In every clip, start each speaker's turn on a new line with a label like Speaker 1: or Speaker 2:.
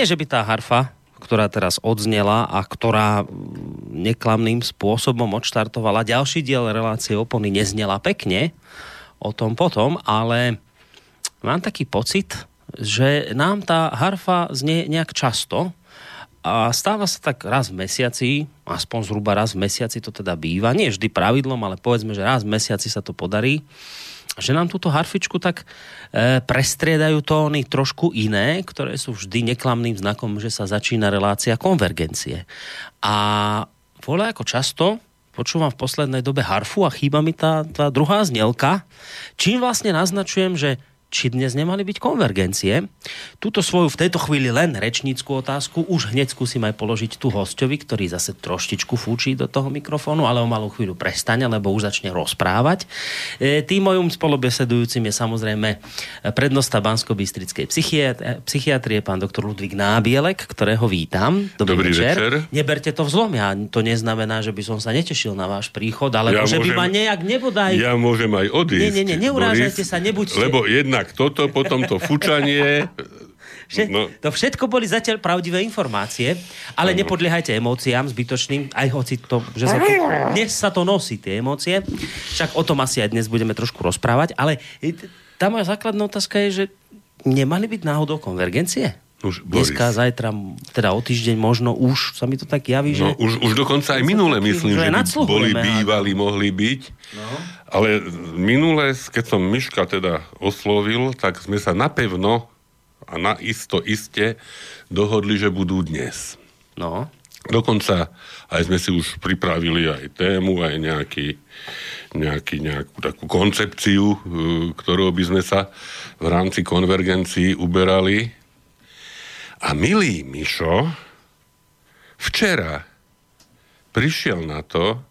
Speaker 1: Nie, že by tá harfa, ktorá teraz odznela a ktorá neklamným spôsobom odštartovala ďalší diel relácie opony, neznela pekne, o tom potom, ale mám taký pocit, že nám tá harfa znie nejak často a stáva sa tak raz v mesiaci, aspoň zhruba raz v mesiaci to teda býva, nie vždy pravidlom, ale povedzme, že raz v mesiaci sa to podarí, že nám túto harfičku tak e, prestriedajú tóny trošku iné, ktoré sú vždy neklamným znakom, že sa začína relácia konvergencie. A voľa ako často počúvam v poslednej dobe harfu a chýba mi tá, tá druhá znelka, čím vlastne naznačujem, že či dnes nemali byť konvergencie. Túto svoju v tejto chvíli len rečníckú otázku už hneď skúsim aj položiť tu hostovi, ktorý zase troštičku fúči do toho mikrofónu, ale o malú chvíľu prestane, lebo už začne rozprávať. E, tým mojim spolubesedujúcim je samozrejme prednosta Bansko-Bystrickej psychiatrie, pán doktor Ludvík Nábielek, ktorého vítam.
Speaker 2: Dobrý, Dobrý večer. večer.
Speaker 1: Neberte to vzlom, ja to neznamená, že by som sa netešil na váš príchod, ale ja že môžem, by ma nejak nebodaj...
Speaker 2: Ja môžem aj odísť. Nie,
Speaker 1: nie, nie, neurážajte
Speaker 2: Boris,
Speaker 1: sa, nebuďte...
Speaker 2: Lebo jedna jednak toto, potom to fučanie.
Speaker 1: Všet, no. To všetko boli zatiaľ pravdivé informácie, ale ano. nepodliehajte emóciám zbytočným, aj hoci to, že sa to, dnes sa to nosí, tie emócie. Však o tom asi aj dnes budeme trošku rozprávať, ale tá moja základná otázka je, že nemali byť náhodou konvergencie? Už, Dneska, Boris. zajtra, teda o týždeň možno už sa mi to tak javí, že...
Speaker 2: No, už, už dokonca aj minule myslím, že, by boli bývali, mohli byť. No. Ale minule, keď som Myška teda oslovil, tak sme sa napevno a na isto iste dohodli, že budú dnes.
Speaker 1: No.
Speaker 2: Dokonca aj sme si už pripravili aj tému, aj nejaký, nejaký, nejakú takú koncepciu, e, ktorou by sme sa v rámci konvergencií uberali a milý Mišo včera prišiel na to,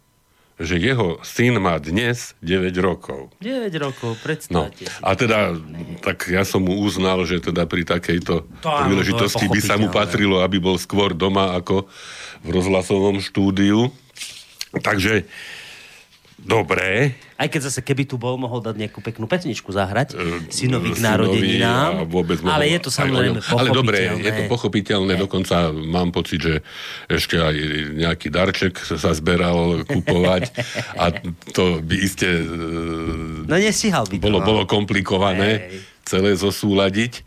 Speaker 2: že jeho syn má dnes 9 rokov.
Speaker 1: 9 rokov, predstavte no. si.
Speaker 2: A teda, tak ja som mu uznal, že teda pri takejto to, príležitosti by sa mu patrilo, aby bol skôr doma ako v rozhlasovom štúdiu. Takže Dobre.
Speaker 1: Aj keď zase, keby tu bol, mohol dať nejakú peknú pesničku zahrať, uh, synovi k narodeninám. Ale je to samozrejme pochopiteľné. Ale dobre,
Speaker 2: je to pochopiteľné, ne. dokonca mám pocit, že ešte aj nejaký darček sa zberal kupovať a to by iste
Speaker 1: no nestíhal by to,
Speaker 2: bolo, no. bolo komplikované Hej. celé zosúľadiť.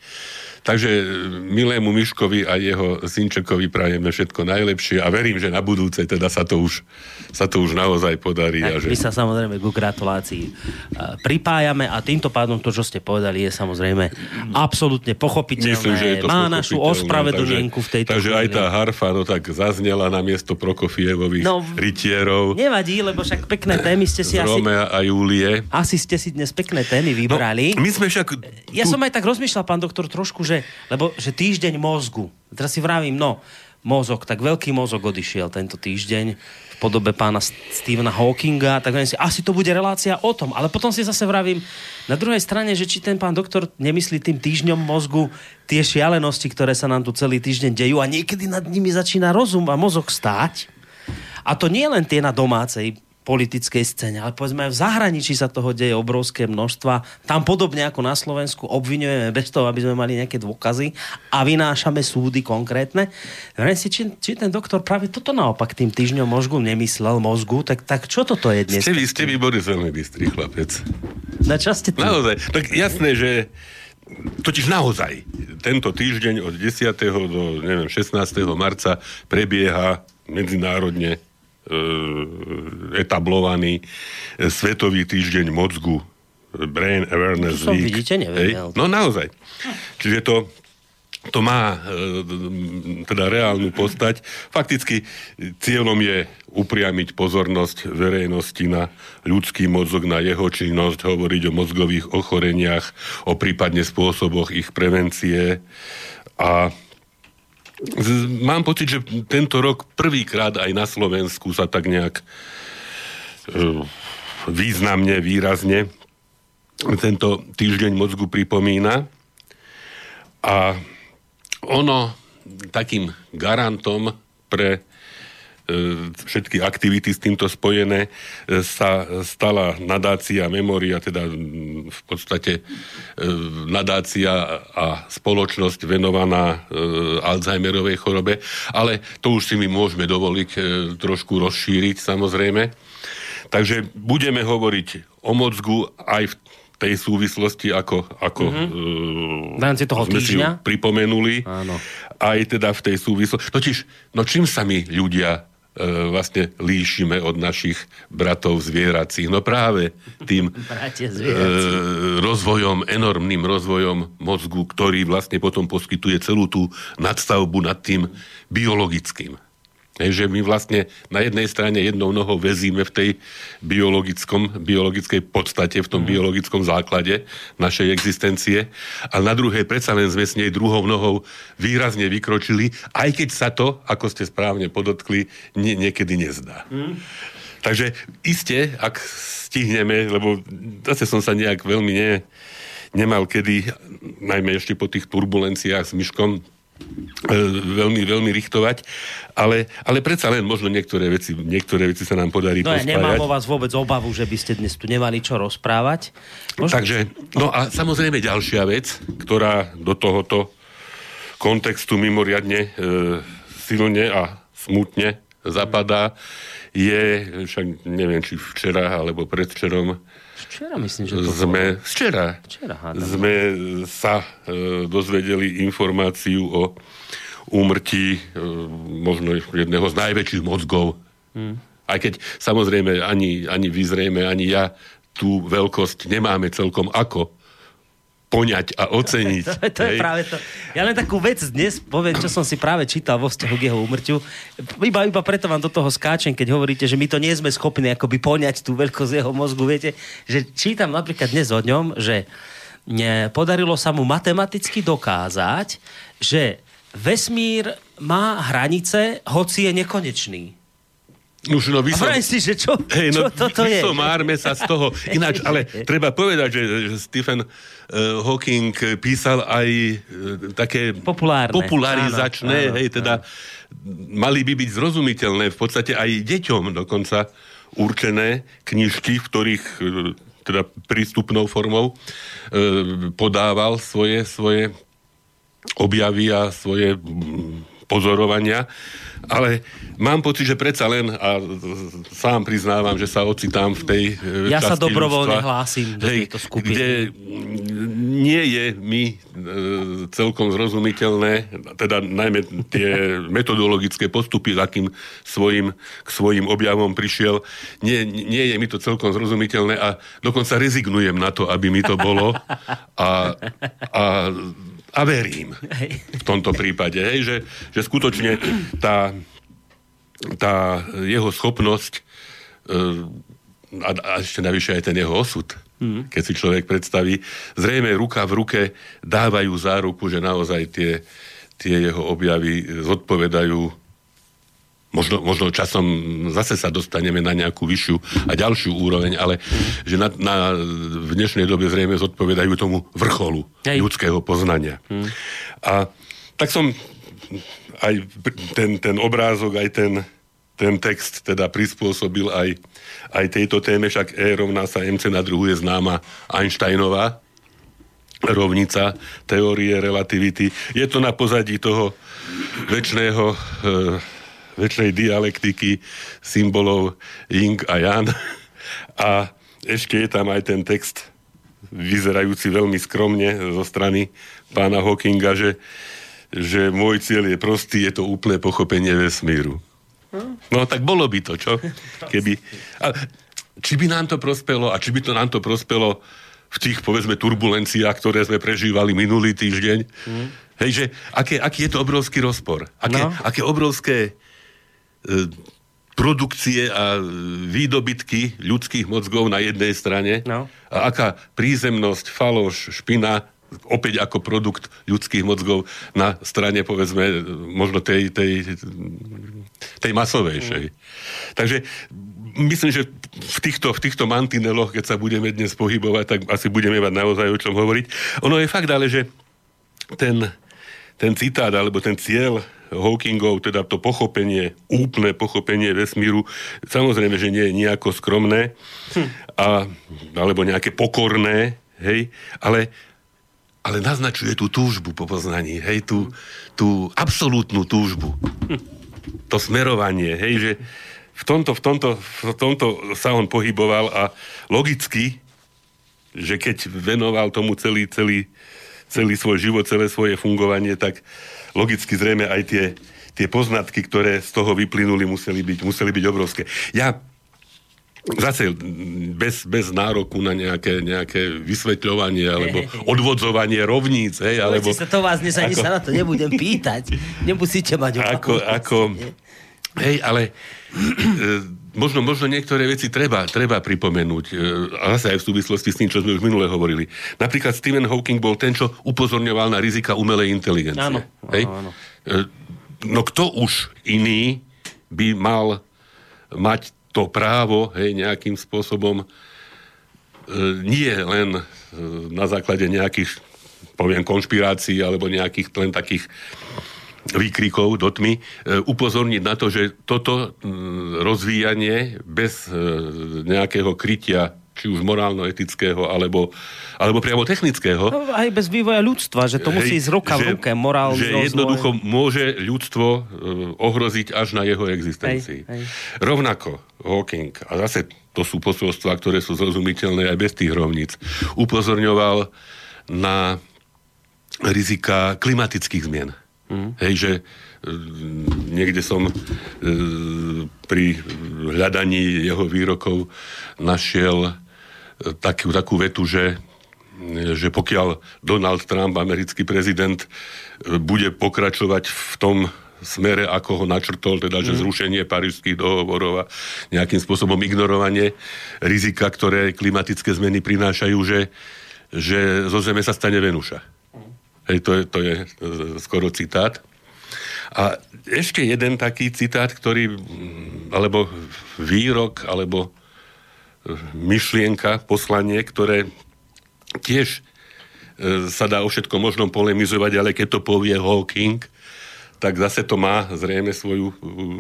Speaker 2: Takže e, milému Miškovi a jeho synčekovi prajeme všetko najlepšie a verím, že na budúce teda sa to už, sa to už naozaj podarí.
Speaker 1: Tak,
Speaker 2: a že...
Speaker 1: My sa samozrejme ku gratulácii e, pripájame a týmto pádom to, čo ste povedali, je samozrejme absolútne pochopiteľné. Myslím, že je to Má našu ospravedlnenku v tejto
Speaker 2: Takže chvíli. aj tá harfa, no tak zaznela na miesto Prokofievových no, rytierov.
Speaker 1: Nevadí, lebo však pekné témy ste si
Speaker 2: asi... A Júlie.
Speaker 1: Asi ste si dnes pekné témy vybrali.
Speaker 2: No, my sme však...
Speaker 1: Ja som aj tak rozmýšľal, pán doktor, trošku, že že, lebo, že týždeň mozgu. Teraz si vravím, no, mozog, tak veľký mozog odišiel tento týždeň v podobe pána Stephena Hawkinga, tak si, asi to bude relácia o tom. Ale potom si zase vravím, na druhej strane, že či ten pán doktor nemyslí tým týždňom mozgu tie šialenosti, ktoré sa nám tu celý týždeň dejú a niekedy nad nimi začína rozum a mozog stáť. A to nie len tie na domácej politickej scéne, ale povedzme aj v zahraničí sa toho deje obrovské množstva. Tam podobne ako na Slovensku obvinujeme bez toho, aby sme mali nejaké dôkazy a vynášame súdy konkrétne. Viem si, či, či ten doktor práve toto naopak tým týždňom mozgu nemyslel mozgu, tak, tak čo toto je dnes?
Speaker 2: Ste vy, ste vy Boris veľmi bystrý chlapec.
Speaker 1: Na čo ste tu?
Speaker 2: Naozaj. Tak jasné, že Totiž naozaj, tento týždeň od 10. do neviem, 16. marca prebieha medzinárodne etablovaný Svetový týždeň mozgu Brain Awareness
Speaker 1: Week. Vidíte, neviem,
Speaker 2: No naozaj. Čiže to, to má e, teda reálnu postať. Fakticky cieľom je upriamiť pozornosť verejnosti na ľudský mozog, na jeho činnosť, hovoriť o mozgových ochoreniach, o prípadne spôsoboch ich prevencie a mám pocit, že tento rok prvýkrát aj na Slovensku sa tak nejak e, významne, výrazne tento týždeň mozgu pripomína. A ono takým garantom pre všetky aktivity s týmto spojené, e, sa stala nadácia Memoria, teda v podstate nadácia a spoločnosť venovaná Alzheimerovej chorobe, ale to už si my môžeme dovoliť trošku rozšíriť samozrejme. Takže budeme hovoriť o mozgu aj v tej súvislosti, ako, ako
Speaker 1: mm-hmm. uh,
Speaker 2: toho sme týždňa. si pripomenuli.
Speaker 1: Áno.
Speaker 2: Aj teda v tej súvislosti. Totiž, no čím sa my ľudia vlastne líšime od našich bratov zvieracích? No práve tým uh, rozvojom, enormným rozvojom mozgu, ktorý vlastne potom poskytuje celú tú nadstavbu nad tým biologickým. Hej, že my vlastne na jednej strane jednou nohou vezíme v tej biologickom, biologickej podstate, v tom mm. biologickom základe našej existencie a na druhej predsa len sme s nej druhou nohou výrazne vykročili, aj keď sa to, ako ste správne podotkli, nie, niekedy nezdá. Mm. Takže iste, ak stihneme, lebo zase som sa nejak veľmi ne, nemal kedy, najmä ešte po tých turbulenciách s Myškom, veľmi, veľmi richtovať, ale, ale predsa len možno niektoré veci, niektoré veci sa nám podarí
Speaker 1: No
Speaker 2: ja
Speaker 1: nemám o vás vôbec obavu, že by ste dnes tu nemali čo rozprávať.
Speaker 2: Možno... Takže, no a samozrejme ďalšia vec, ktorá do tohoto kontextu mimoriadne e, silne a smutne zapadá, je, však neviem, či včera alebo predvčerom,
Speaker 1: Včera myslím, že to
Speaker 2: sme, bolo. Včera.
Speaker 1: Včera
Speaker 2: sme sa e, dozvedeli informáciu o úmrtí e, možno jedného z najväčších mozgov. Hmm. Aj keď samozrejme ani, ani vy zrejme, ani ja tú veľkosť nemáme celkom ako poňať a oceniť.
Speaker 1: to, to, je práve to. Ja len takú vec dnes poviem, čo som si práve čítal vo vzťahu k jeho umrťu. Iba, iba preto vám do toho skáčem, keď hovoríte, že my to nie sme schopní akoby poňať tú veľkosť jeho mozgu. Viete, že čítam napríklad dnes o ňom, že podarilo sa mu matematicky dokázať, že vesmír má hranice, hoci je nekonečný.
Speaker 2: Už no vysom...
Speaker 1: si, že čo, hej, no, čo toto je?
Speaker 2: márme sa z toho. Ináč, ale treba povedať, že, že Stephen uh, Hawking písal aj uh, také
Speaker 1: Populárne.
Speaker 2: popularizačné, áno, hej, áno, teda áno. mali by byť zrozumiteľné, v podstate aj deťom dokonca určené knižky, v ktorých uh, teda prístupnou formou podával svoje, svoje objavy a svoje pozorovania ale mám pocit, že predsa len, a sám priznávam, že sa ocitám v tej
Speaker 1: e, Ja sa dobrovoľne ľudstva, hlásim do hej, tejto skupiny.
Speaker 2: Kde nie je mi e, celkom zrozumiteľné, teda najmä tie metodologické postupy, akým svojim, k svojim objavom prišiel, nie, nie je mi to celkom zrozumiteľné a dokonca rezignujem na to, aby mi to bolo. A, a a verím v tomto prípade, hej, že, že skutočne tá, tá jeho schopnosť e, a, a ešte navyše aj ten jeho osud, mm. keď si človek predstaví, zrejme ruka v ruke dávajú záruku, že naozaj tie, tie jeho objavy zodpovedajú Možno, možno časom zase sa dostaneme na nejakú vyššiu a ďalšiu úroveň, ale že na, na, v dnešnej dobe zrejme zodpovedajú tomu vrcholu Hej. ľudského poznania. Mm. A tak som aj ten, ten obrázok, aj ten, ten text teda prispôsobil aj, aj tejto téme, však E rovná sa MC na druhu je známa Einsteinová rovnica teórie relativity. Je to na pozadí toho väčšného e, väčšej dialektiky symbolov Ying a Jan. A ešte je tam aj ten text vyzerajúci veľmi skromne zo strany pána Hawkinga, že, že môj cieľ je prostý, je to úplné pochopenie vesmíru. No tak bolo by to, čo? Keby... A či by nám to prospelo a či by to nám to prospelo v tých, povedzme, turbulenciách, ktoré sme prežívali minulý týždeň. Mm. Hej, že aké, aký je to obrovský rozpor. Aké, no. aké obrovské produkcie a výdobytky ľudských mozgov na jednej strane no. a aká prízemnosť, faloš, špina opäť ako produkt ľudských mozgov na strane, povedzme, možno tej, tej, tej masovejšej. Mm. Takže myslím, že v týchto, v týchto mantineloch, keď sa budeme dnes pohybovať, tak asi budeme mať naozaj o čom hovoriť. Ono je fakt ale, že ten, ten citát, alebo ten cieľ Hawkingov, teda to pochopenie, úplné pochopenie vesmíru, samozrejme, že nie je nejako skromné, hm. a, alebo nejaké pokorné, hej, ale, ale naznačuje tú túžbu po poznaní, hej, tú, tú absolútnu túžbu. Hm. To smerovanie, hej, že v tomto, v, tomto, v tomto sa on pohyboval a logicky, že keď venoval tomu celý, celý, celý svoj život, celé svoje fungovanie, tak logicky zrejme aj tie, tie poznatky, ktoré z toho vyplynuli, museli byť, museli byť obrovské. Ja zase bez, bez nároku na nejaké, nejaké vysvetľovanie alebo odvodzovanie rovníc. Hej, alebo,
Speaker 1: sa to vás dnes ani ako, sa na to nebudem pýtať. Nemusíte mať
Speaker 2: ako, ako, Hej, ale e, možno, možno niektoré veci treba, treba pripomenúť. E, a zase aj v súvislosti s tým, čo sme už minule hovorili. Napríklad Stephen Hawking bol ten, čo upozorňoval na rizika umelej inteligencie.
Speaker 1: Áno,
Speaker 2: Hej?
Speaker 1: áno, áno.
Speaker 2: E, no kto už iný by mal mať to právo, hej, nejakým spôsobom e, nie len na základe nejakých, poviem, konšpirácií alebo nejakých len takých výkrikov do tmy, e, upozorniť na to, že toto rozvíjanie bez nejakého krytia či už morálno-etického, alebo, alebo priamo technického.
Speaker 1: No, aj bez vývoja ľudstva, že to hej, musí ísť ruka v ruke, morálny
Speaker 2: Že rozvoj. jednoducho môže ľudstvo uh, ohroziť až na jeho existencii. Hej, hej. Rovnako Hawking, a zase to sú posolstva, ktoré sú zrozumiteľné aj bez tých rovníc, upozorňoval na rizika klimatických zmien. Mm. Hej, že niekde som e, pri hľadaní jeho výrokov našiel takú, takú vetu, že že pokiaľ Donald Trump, americký prezident, bude pokračovať v tom smere, ako ho načrtol, teda, že mhm. zrušenie parížských dohovorov a nejakým spôsobom ignorovanie rizika, ktoré klimatické zmeny prinášajú, že, že zo Zeme sa stane Venuša. Hej, to je, to je e, skoro citát. A ešte jeden taký citát, ktorý, alebo výrok, alebo myšlienka, poslanie, ktoré tiež e, sa dá o všetko možnom polemizovať, ale keď to povie Hawking, tak zase to má zrejme svoju,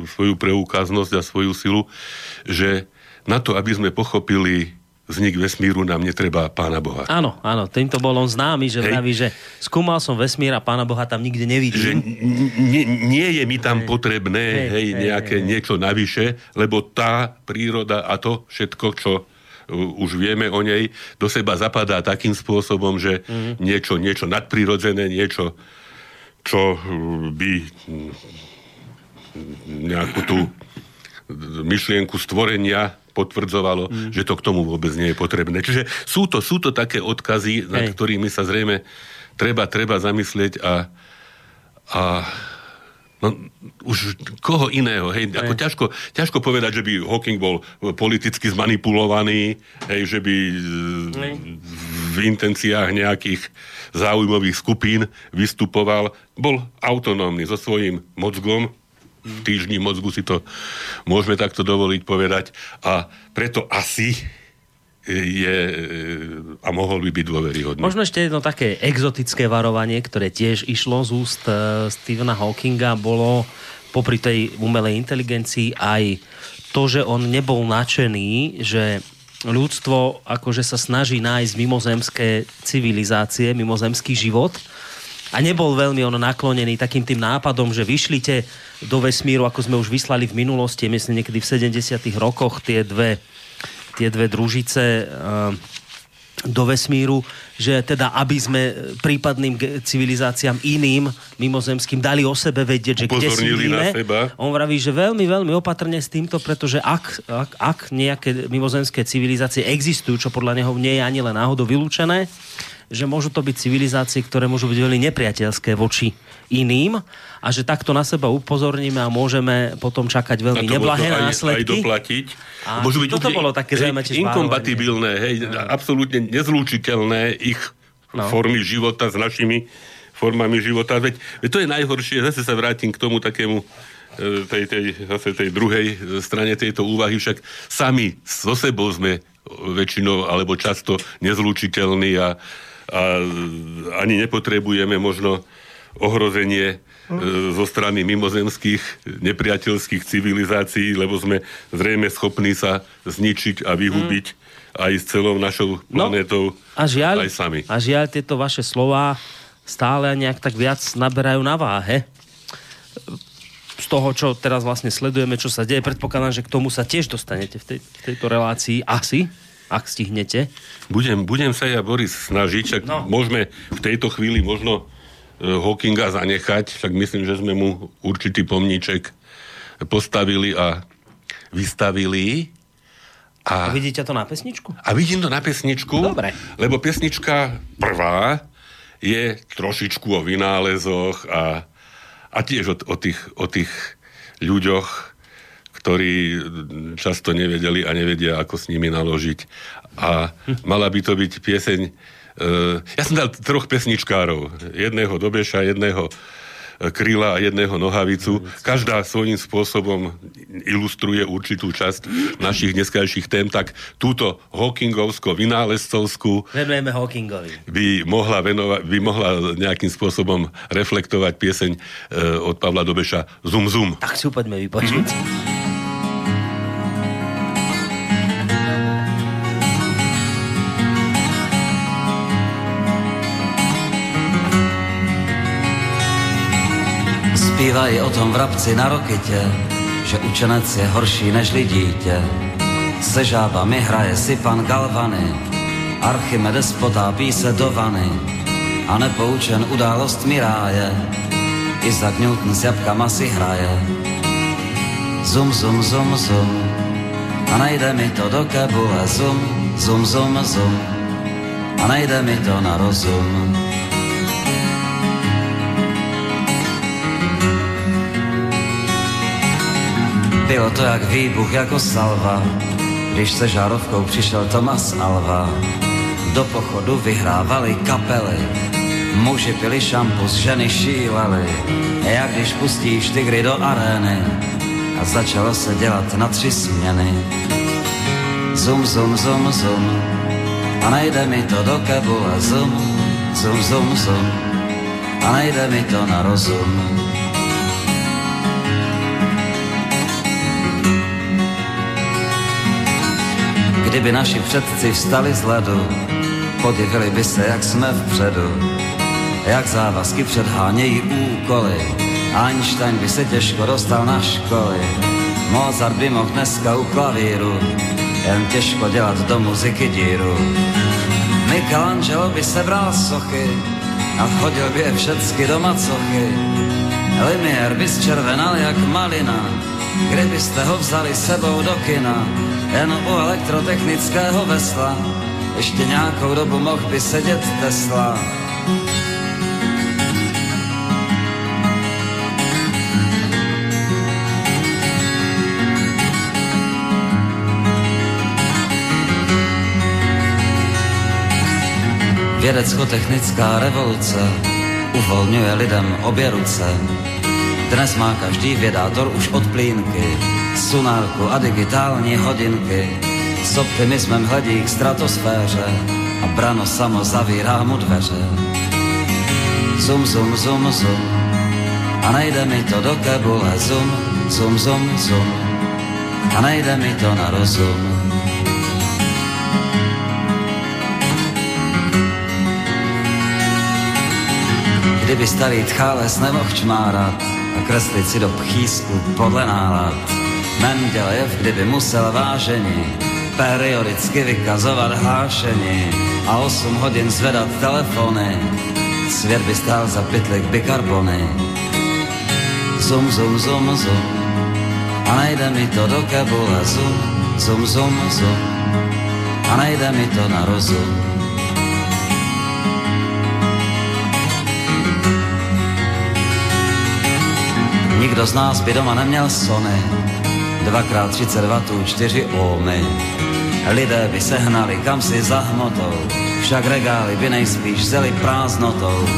Speaker 2: svoju preukáznosť a svoju silu, že na to, aby sme pochopili vznik vesmíru, nám netreba Pána Boha.
Speaker 1: Áno, áno, týmto bol on známy, že vraví, že skúmal som vesmír a Pána Boha tam nikde nevidím.
Speaker 2: Že nie, nie je mi tam hej. potrebné hej, hej, nejaké hej, niečo navyše, lebo tá príroda a to všetko, čo už vieme o nej, do seba zapadá takým spôsobom, že mm-hmm. niečo, niečo nadprirodzené, niečo, čo by nejakú tú myšlienku stvorenia potvrdzovalo, mm. že to k tomu vôbec nie je potrebné. Čiže sú to, sú to také odkazy, Hej. nad ktorými sa zrejme treba, treba zamyslieť a, a no, už koho iného, hej, hej. ako ťažko, ťažko povedať, že by Hawking bol politicky zmanipulovaný, hej, že by hej. v intenciách nejakých záujmových skupín vystupoval, bol autonómny so svojím mozgom, týždni mozgu si to môžeme takto dovoliť povedať a preto asi je a mohol by byť dôveryhodný.
Speaker 1: Možno ešte jedno také exotické varovanie, ktoré tiež išlo z úst uh, Stephena Hawkinga, bolo popri tej umelej inteligencii aj to, že on nebol nadšený, že ľudstvo akože sa snaží nájsť mimozemské civilizácie, mimozemský život a nebol veľmi on naklonený takým tým nápadom, že vyšlite do vesmíru, ako sme už vyslali v minulosti, myslím niekedy v 70 rokoch tie dve, tie dve družice uh, do vesmíru, že teda aby sme prípadným civilizáciám iným mimozemským dali o sebe vedieť, že kde sídlíme. On vraví, že veľmi, veľmi opatrne s týmto, pretože ak, ak, ak nejaké mimozemské civilizácie existujú, čo podľa neho nie je ani len náhodou vylúčené, že môžu to byť civilizácie, ktoré môžu byť veľmi nepriateľské voči iným a že takto na seba upozorníme a môžeme potom čakať veľmi neblahé aj, následky.
Speaker 2: Aj doplatiť.
Speaker 1: A môžu byť toto bolo také zaujímavé
Speaker 2: Inkompatibilné, hej, no. absolútne nezlúčiteľné ich no. formy života s našimi formami života. Veď, veď to je najhoršie, zase sa vrátim k tomu takému e, tej, tej, zase tej druhej strane tejto úvahy, však sami so sebou sme väčšinou alebo často nezlúčiteľní a a ani nepotrebujeme možno ohrozenie e, zo strany mimozemských nepriateľských civilizácií, lebo sme zrejme schopní sa zničiť a vyhubiť mm. aj s celou našou no, planetou, no,
Speaker 1: a žiaľ,
Speaker 2: aj sami.
Speaker 1: A žiaľ, tieto vaše slova stále nejak tak viac naberajú na váhe z toho, čo teraz vlastne sledujeme, čo sa deje. Predpokladám, že k tomu sa tiež dostanete v, tej, v tejto relácii. Asi ak stihnete.
Speaker 2: Budem, budem sa ja, Boris, snažiť, však no. môžeme v tejto chvíli možno e, Hawkinga zanechať, však myslím, že sme mu určitý pomníček postavili a vystavili.
Speaker 1: A, a vidíte to na pesničku?
Speaker 2: A vidím to na pesničku,
Speaker 1: Dobre.
Speaker 2: lebo pesnička prvá je trošičku o vynálezoch a, a tiež o, o, tých, o tých ľuďoch, ktorí často nevedeli a nevedia, ako s nimi naložiť. A mala by to byť pieseň... Uh, ja som dal troch pesničkárov. Jedného Dobeša, jedného kryla a jedného nohavicu. Každá svojím spôsobom ilustruje určitú časť našich dneskajších tém, tak túto Hawkingovsko-vynálezcovskú
Speaker 1: Venujeme Hawkingovi.
Speaker 2: By mohla, venova- by mohla nejakým spôsobom reflektovať pieseň e, od Pavla Dobeša Zum Zum.
Speaker 1: Tak si poďme vypočuť. Mm-hmm.
Speaker 3: Zpívají o tom vrabci na rokitě, že učenec je horší než dítě. Se žábami hraje si pan Galvany, Archimedes potápí se do vany a nepoučen událost ráje. Isaac Newton s jabkama si hraje. Zum, zum, zum, zum, a najde mi to do kebule, zum, zum, zum, zum, a najde mi to na rozum. Bylo to jak výbuch, jako salva, když se žárovkou přišel Tomas Alva. Do pochodu vyhrávali kapely, muži pili šampus, ženy šílely, jak když pustíš tygry do arény a začalo se dělat na tři směny. Zum, zum, zum, zum, a najde mi to do kebule, zum, zum, zum, zum, a najde mi to na rozum. Kdyby naši předci vstali z ledu, podivili by se, jak jsme vpředu, jak závazky předhánějí úkoly. Einstein by se těžko dostal na školy, Mozart by mohl dneska u klavíru, jen těžko dělat do muziky díru. Michelangelo by sebral sochy a chodil by je všecky do macochy. Limier by zčervenal jak malina, kdybyste ho vzali sebou do kina jen u elektrotechnického vesla, ještě nějakou dobu mohl by sedět Tesla. Vědecko-technická revoluce uvolňuje lidem obě ruce. Dnes má každý vědátor už od plínky sunárku a digitální hodinky s optimismem hledí k stratosféře a brano samo zavírá mu dveře. Zum, zum, zum, zum a nejde mi to do kebule, zum, zum, zum, zum a nejde mi to na rozum. Kdyby starý tchálec nemohl čmárat a kreslit si do pchýsku podle nálad, Mendělejev, kdyby musel vážení periodicky vykazovat hlášení a 8 hodin zvedat telefony, svět by stál za pytlik bikarbony. Zum, zum, zum, zum, a najde mi to do kebule, zum, zum, zum, zum, a najde mi to na rozum. Nikdo z nás by doma neměl Sony, dvakrát 30 vatů, čtyři ohmy. Lidé by se hnali kam si za hmotou, však regály by nejspíš zeli prázdnotou.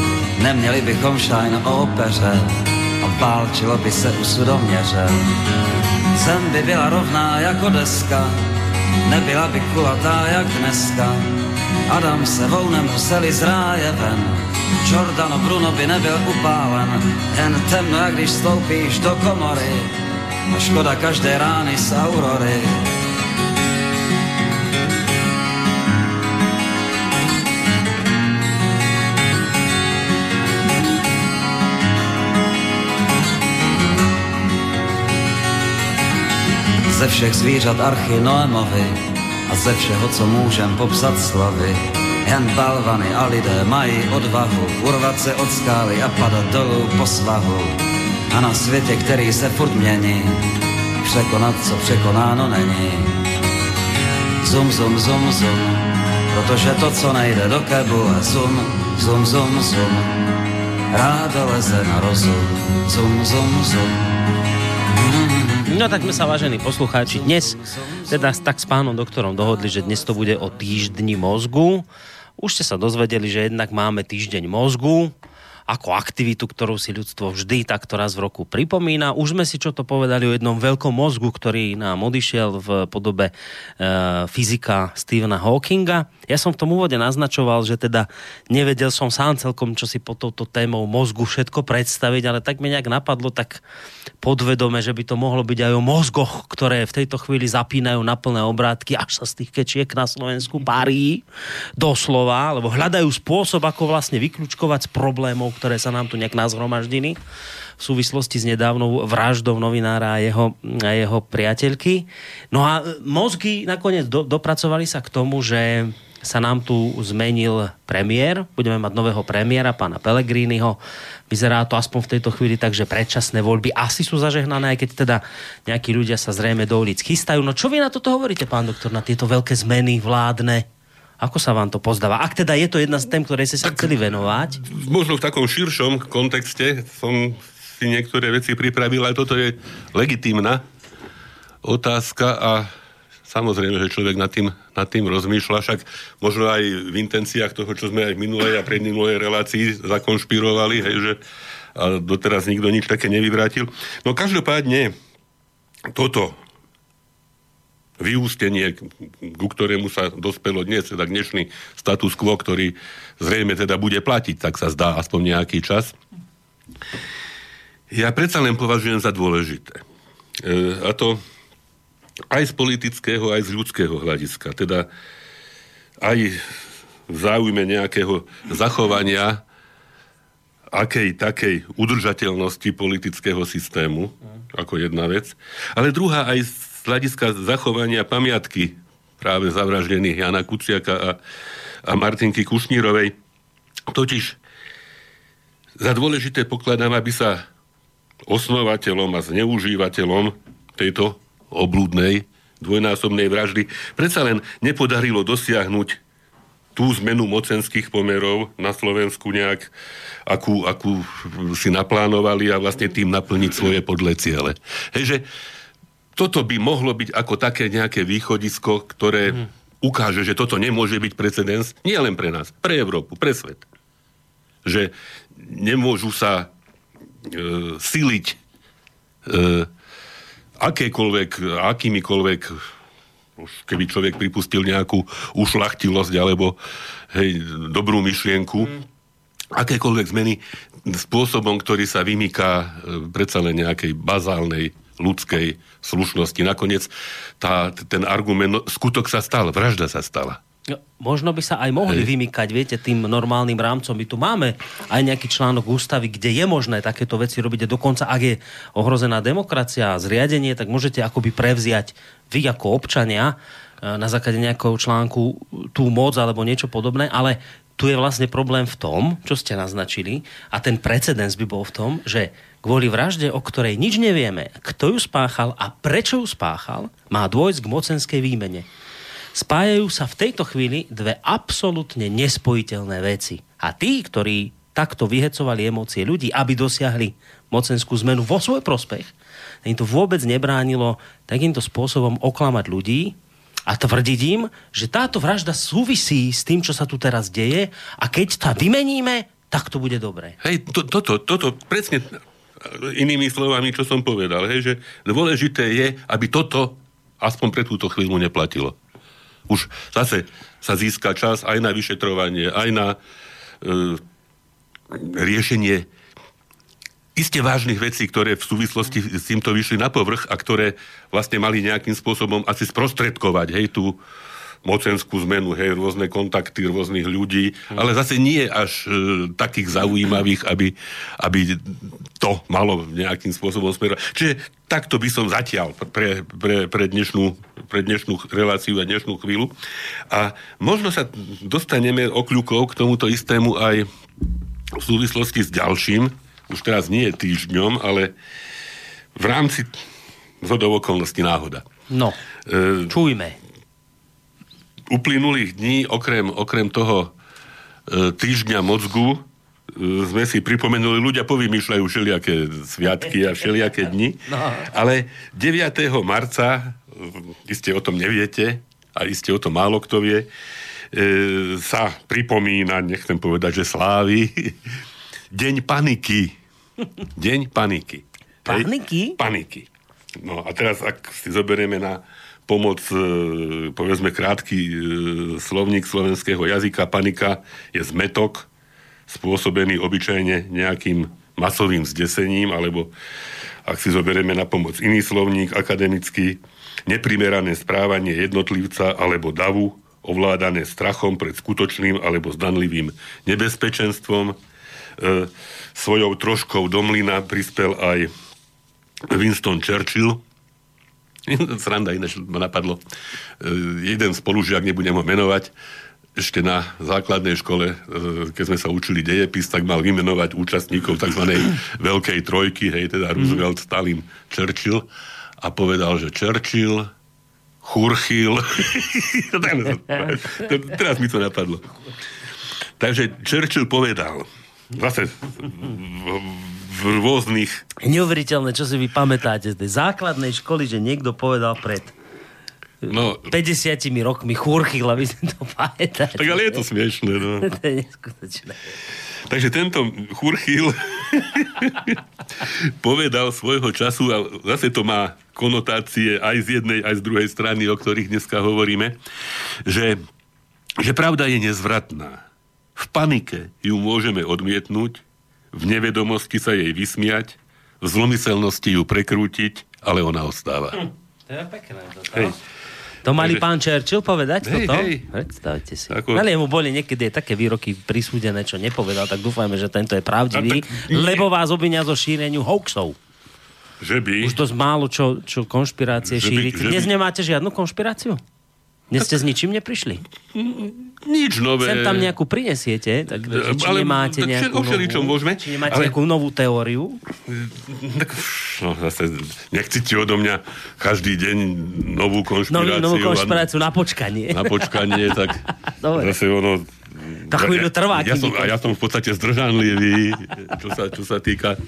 Speaker 3: Neměli bychom šajn o opeře a válčilo by se u sudoměře. Zem by byla rovná jako deska, nebyla by kulatá jak dneska. Adam se vou nemuseli z ráje ven, Giordano Bruno by nebyl upálen, jen temno, jak když stoupíš do komory. A škoda každé rány z aurory. Ze všech zvířat archy Noemovi a ze všeho, co můžem popsat slovy, jen balvany a lidé mají odvahu urvat se od skály a padat dolů po svahu. A na světě, který se furt mění, překonat, co překonáno není. Zum, zum, zum, zum, protože to, co nejde do kebu, je zum, zum, zum, zum. Ráda leze na rozum, zum, zum, zum.
Speaker 1: No tak sme sa, vážení poslucháči, dnes teda tak s pánom doktorom dohodli, že dnes to bude o týždni mozgu. Už ste sa dozvedeli, že jednak máme týždeň mozgu ako aktivitu, ktorú si ľudstvo vždy takto raz v roku pripomína. Už sme si čo to povedali o jednom veľkom mozgu, ktorý nám odišiel v podobe e, fyzika Stephena Hawkinga. Ja som v tom úvode naznačoval, že teda nevedel som sám celkom, čo si pod touto témou mozgu všetko predstaviť, ale tak mi nejak napadlo tak podvedome, že by to mohlo byť aj o mozgoch, ktoré v tejto chvíli zapínajú na plné obrátky, až sa z tých kečiek na Slovensku parí doslova, lebo hľadajú spôsob, ako vlastne vyklúčkovať z problémov, ktoré sa nám tu nejak nazhromaždili v súvislosti s nedávnou vraždou novinára a jeho, a jeho priateľky. No a mozgy nakoniec do, dopracovali sa k tomu, že sa nám tu zmenil premiér. Budeme mať nového premiéra, pána Pellegriniho. Vyzerá to aspoň v tejto chvíli tak, že predčasné voľby asi sú zažehnané, aj keď teda nejakí ľudia sa zrejme do ulic chystajú. No čo vy na toto hovoríte, pán doktor, na tieto veľké zmeny vládne? Ako sa vám to pozdáva? Ak teda je to jedna z tém, ktoré ste sa tak, chceli venovať?
Speaker 2: Možno v takom širšom kontexte som si niektoré veci pripravil, ale toto je legitímna otázka a samozrejme, že človek nad tým, nad tým rozmýšľa, však možno aj v intenciách toho, čo sme aj v minulej a predminulej relácii zakonšpirovali, hej, že a doteraz nikto nič také nevyvrátil. No každopádne toto vyústenie, ku ktorému sa dospelo dnes, teda dnešný status quo, ktorý zrejme teda bude platiť, tak sa zdá aspoň nejaký čas. Ja predsa len považujem za dôležité. E, a to aj z politického, aj z ľudského hľadiska. Teda aj v záujme nejakého zachovania akej takej udržateľnosti politického systému, ako jedna vec. Ale druhá aj z hľadiska zachovania pamiatky práve zavraždených Jana Kuciaka a, a Martinky Kušnírovej. Totiž za dôležité pokladám, aby sa osnovateľom a zneužívateľom tejto oblúdnej dvojnásobnej vraždy predsa len nepodarilo dosiahnuť tú zmenu mocenských pomerov na Slovensku nejak, akú, akú si naplánovali a vlastne tým naplniť svoje podle ciele. Hej, že toto by mohlo byť ako také nejaké východisko, ktoré mm. ukáže, že toto nemôže byť precedens nie len pre nás, pre Európu, pre svet. Že nemôžu sa e, siliť e, akékoľvek, akýmikoľvek už keby človek pripustil nejakú ušlachtilosť alebo hej, dobrú myšlienku, mm. akékoľvek zmeny spôsobom, ktorý sa vymýka e, predsa len nejakej bazálnej ľudskej slušnosti. Nakoniec tá, ten argument, no, skutok sa stal, vražda sa stala.
Speaker 1: No, možno by sa aj mohli Hej. vymykať, viete, tým normálnym rámcom. My tu máme aj nejaký článok ústavy, kde je možné takéto veci robiť. A dokonca, ak je ohrozená demokracia a zriadenie, tak môžete akoby prevziať vy ako občania na základe nejakého článku tú moc alebo niečo podobné, ale tu je vlastne problém v tom, čo ste naznačili, a ten precedens by bol v tom, že kvôli vražde, o ktorej nič nevieme, kto ju spáchal a prečo ju spáchal, má dôjsť k mocenskej výmene. Spájajú sa v tejto chvíli dve absolútne nespojiteľné veci. A tí, ktorí takto vyhecovali emócie ľudí, aby dosiahli mocenskú zmenu vo svoj prospech, im to vôbec nebránilo takýmto spôsobom oklamať ľudí a tvrdiť im, že táto vražda súvisí s tým, čo sa tu teraz deje a keď to vymeníme, tak to bude dobré.
Speaker 2: Hej, to, toto, toto, presne inými slovami, čo som povedal, hej, že dôležité je, aby toto aspoň pre túto chvíľu neplatilo. Už zase sa získa čas aj na vyšetrovanie, aj na e, riešenie iste vážnych vecí, ktoré v súvislosti s týmto vyšli na povrch a ktoré vlastne mali nejakým spôsobom asi sprostredkovať, hej, tú mocenskú zmenu, hej, rôzne kontakty rôznych ľudí, mm. ale zase nie až e, takých zaujímavých, aby, aby to malo nejakým spôsobom smerovať. Čiže takto by som zatiaľ pre, pre, pre, dnešnú, pre dnešnú reláciu a dnešnú chvíľu. A možno sa dostaneme okľukov k tomuto istému aj v súvislosti s ďalším, už teraz nie je týždňom, ale v rámci zhodov okolností náhoda.
Speaker 1: No, e, čujme
Speaker 2: uplynulých dní, okrem, okrem toho e, týždňa mozgu, e, sme si pripomenuli, ľudia povymýšľajú všelijaké sviatky a všelijaké dni, no. ale 9. marca, e, iste o tom neviete, a iste o tom málo kto vie, e, sa pripomína, nechcem povedať, že slávy, Deň paniky. Deň paniky.
Speaker 1: Paniky?
Speaker 2: Hej? Paniky. No a teraz, ak si zoberieme na pomoc, e, povedzme krátky e, slovník slovenského jazyka. Panika je zmetok, spôsobený obyčajne nejakým masovým zdesením, alebo ak si zoberieme na pomoc iný slovník akademický, neprimerané správanie jednotlivca alebo davu, ovládané strachom pred skutočným alebo zdanlivým nebezpečenstvom. E, svojou troškou do mlyna prispel aj Winston Churchill, Sranda ináč ma napadlo. E, jeden spolužiak, nebudem ho menovať, ešte na základnej škole, e, keď sme sa učili dejepis, tak mal vymenovať účastníkov tzv. veľkej trojky, hej, teda mhm. Roosevelt, Stalin, Churchill a povedal, že Churchill, Churchill, teraz mi to napadlo. Takže Churchill povedal, zase v rôznych...
Speaker 1: Neuveriteľné, čo si vy pamätáte z tej základnej školy, že niekto povedal pred no, 50 rokmi churchyl, aby si to pamätáte.
Speaker 2: Tak ale je to smiešné, no.
Speaker 1: to je neskutočné.
Speaker 2: Takže tento Churchil povedal svojho času, a zase to má konotácie aj z jednej, aj z druhej strany, o ktorých dneska hovoríme, že, že pravda je nezvratná. V panike ju môžeme odmietnúť, v nevedomosti sa jej vysmiať, v zlomyselnosti ju prekrútiť, ale ona ostáva. Hm,
Speaker 1: to je pekné. To, hej. to mali Takže, pán Churchill povedať hej, toto? Hej. Predstavte si. Ako... Ale mu boli niekedy také výroky prisúdené, čo nepovedal, tak dúfajme, že tento je pravdivý, tak, lebo vás obvinia zo šíreniu hoaxov.
Speaker 2: Že by...
Speaker 1: Už to málo čo, čo konšpirácie že šírite. By, Dnes by... nemáte žiadnu konšpiráciu? Dnes ste s ničím neprišli?
Speaker 2: Nič nové.
Speaker 1: Sem tam nejakú prinesiete, tak či ale, nemáte nejakú novú,
Speaker 2: môžeme,
Speaker 1: či nemáte ale, nejakú novú teóriu?
Speaker 2: Tak, no, zase, nechcete odo mňa každý deň novú konšpiráciu.
Speaker 1: Novú, novú konšpiráciu na počkanie.
Speaker 2: Na počkanie, tak Dobre. zase ono
Speaker 1: tá chvíľu trvá.
Speaker 2: Ja, ja, som, a ja som v podstate zdržanlivý, čo sa, čo sa týka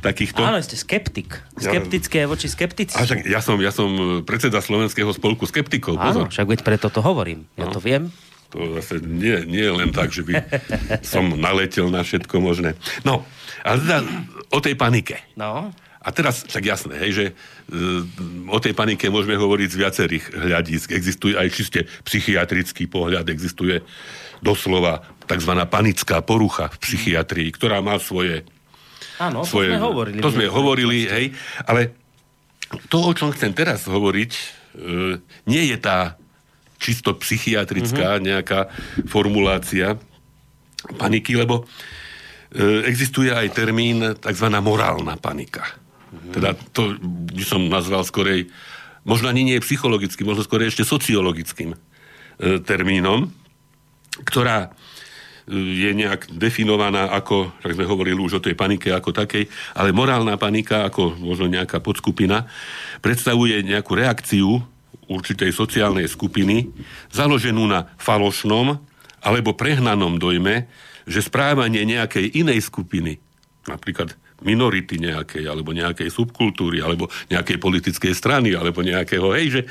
Speaker 2: takýchto...
Speaker 1: Áno, ste skeptik. Skeptické ja, voči skeptici.
Speaker 2: A však ja som, ja som predseda Slovenského spolku skeptikov.
Speaker 1: Áno, pozor. však veď preto to hovorím. Ja no. to viem.
Speaker 2: To zase nie, nie je len tak, že by som naletel na všetko možné. No, ale teda o tej panike.
Speaker 1: No.
Speaker 2: A teraz však jasné, hej, že uh, o tej panike môžeme hovoriť z viacerých hľadísk. Existuje aj čiste psychiatrický pohľad, existuje doslova tzv. panická porucha v psychiatrii, ktorá má svoje...
Speaker 1: Áno, svoje, to sme hovorili.
Speaker 2: To sme hovorili, hej, ale to, o čom chcem teraz hovoriť, e, nie je tá čisto psychiatrická mm-hmm. nejaká formulácia paniky, lebo e, existuje aj termín tzv. morálna panika. Mm-hmm. Teda to by som nazval skorej, možno ani nie psychologickým, možno skorej ešte sociologickým e, termínom ktorá e, je nejak definovaná ako, tak sme hovorili už o tej panike ako takej, ale morálna panika ako možno nejaká podskupina predstavuje nejakú reakciu určitej sociálnej skupiny založenú na falošnom alebo prehnanom dojme, že správanie nejakej inej skupiny, napríklad minority nejakej, alebo nejakej subkultúry, alebo nejakej politickej strany, alebo nejakého, hej, že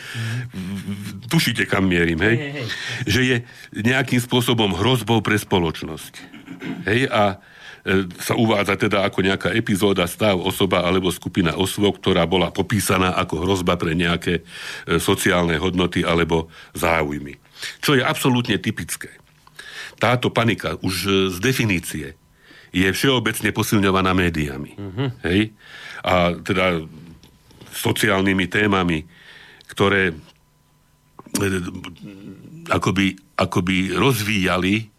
Speaker 2: tušíte, kam mierim, hej? hej, hej. Že je nejakým spôsobom hrozbou pre spoločnosť. Hej, a e, sa uvádza teda ako nejaká epizóda, stav, osoba alebo skupina osôb, ktorá bola popísaná ako hrozba pre nejaké e, sociálne hodnoty alebo záujmy. Čo je absolútne typické. Táto panika už e, z definície je všeobecne posilňovaná médiami. Hej? A teda sociálnymi témami, ktoré e, akoby, akoby rozvíjali,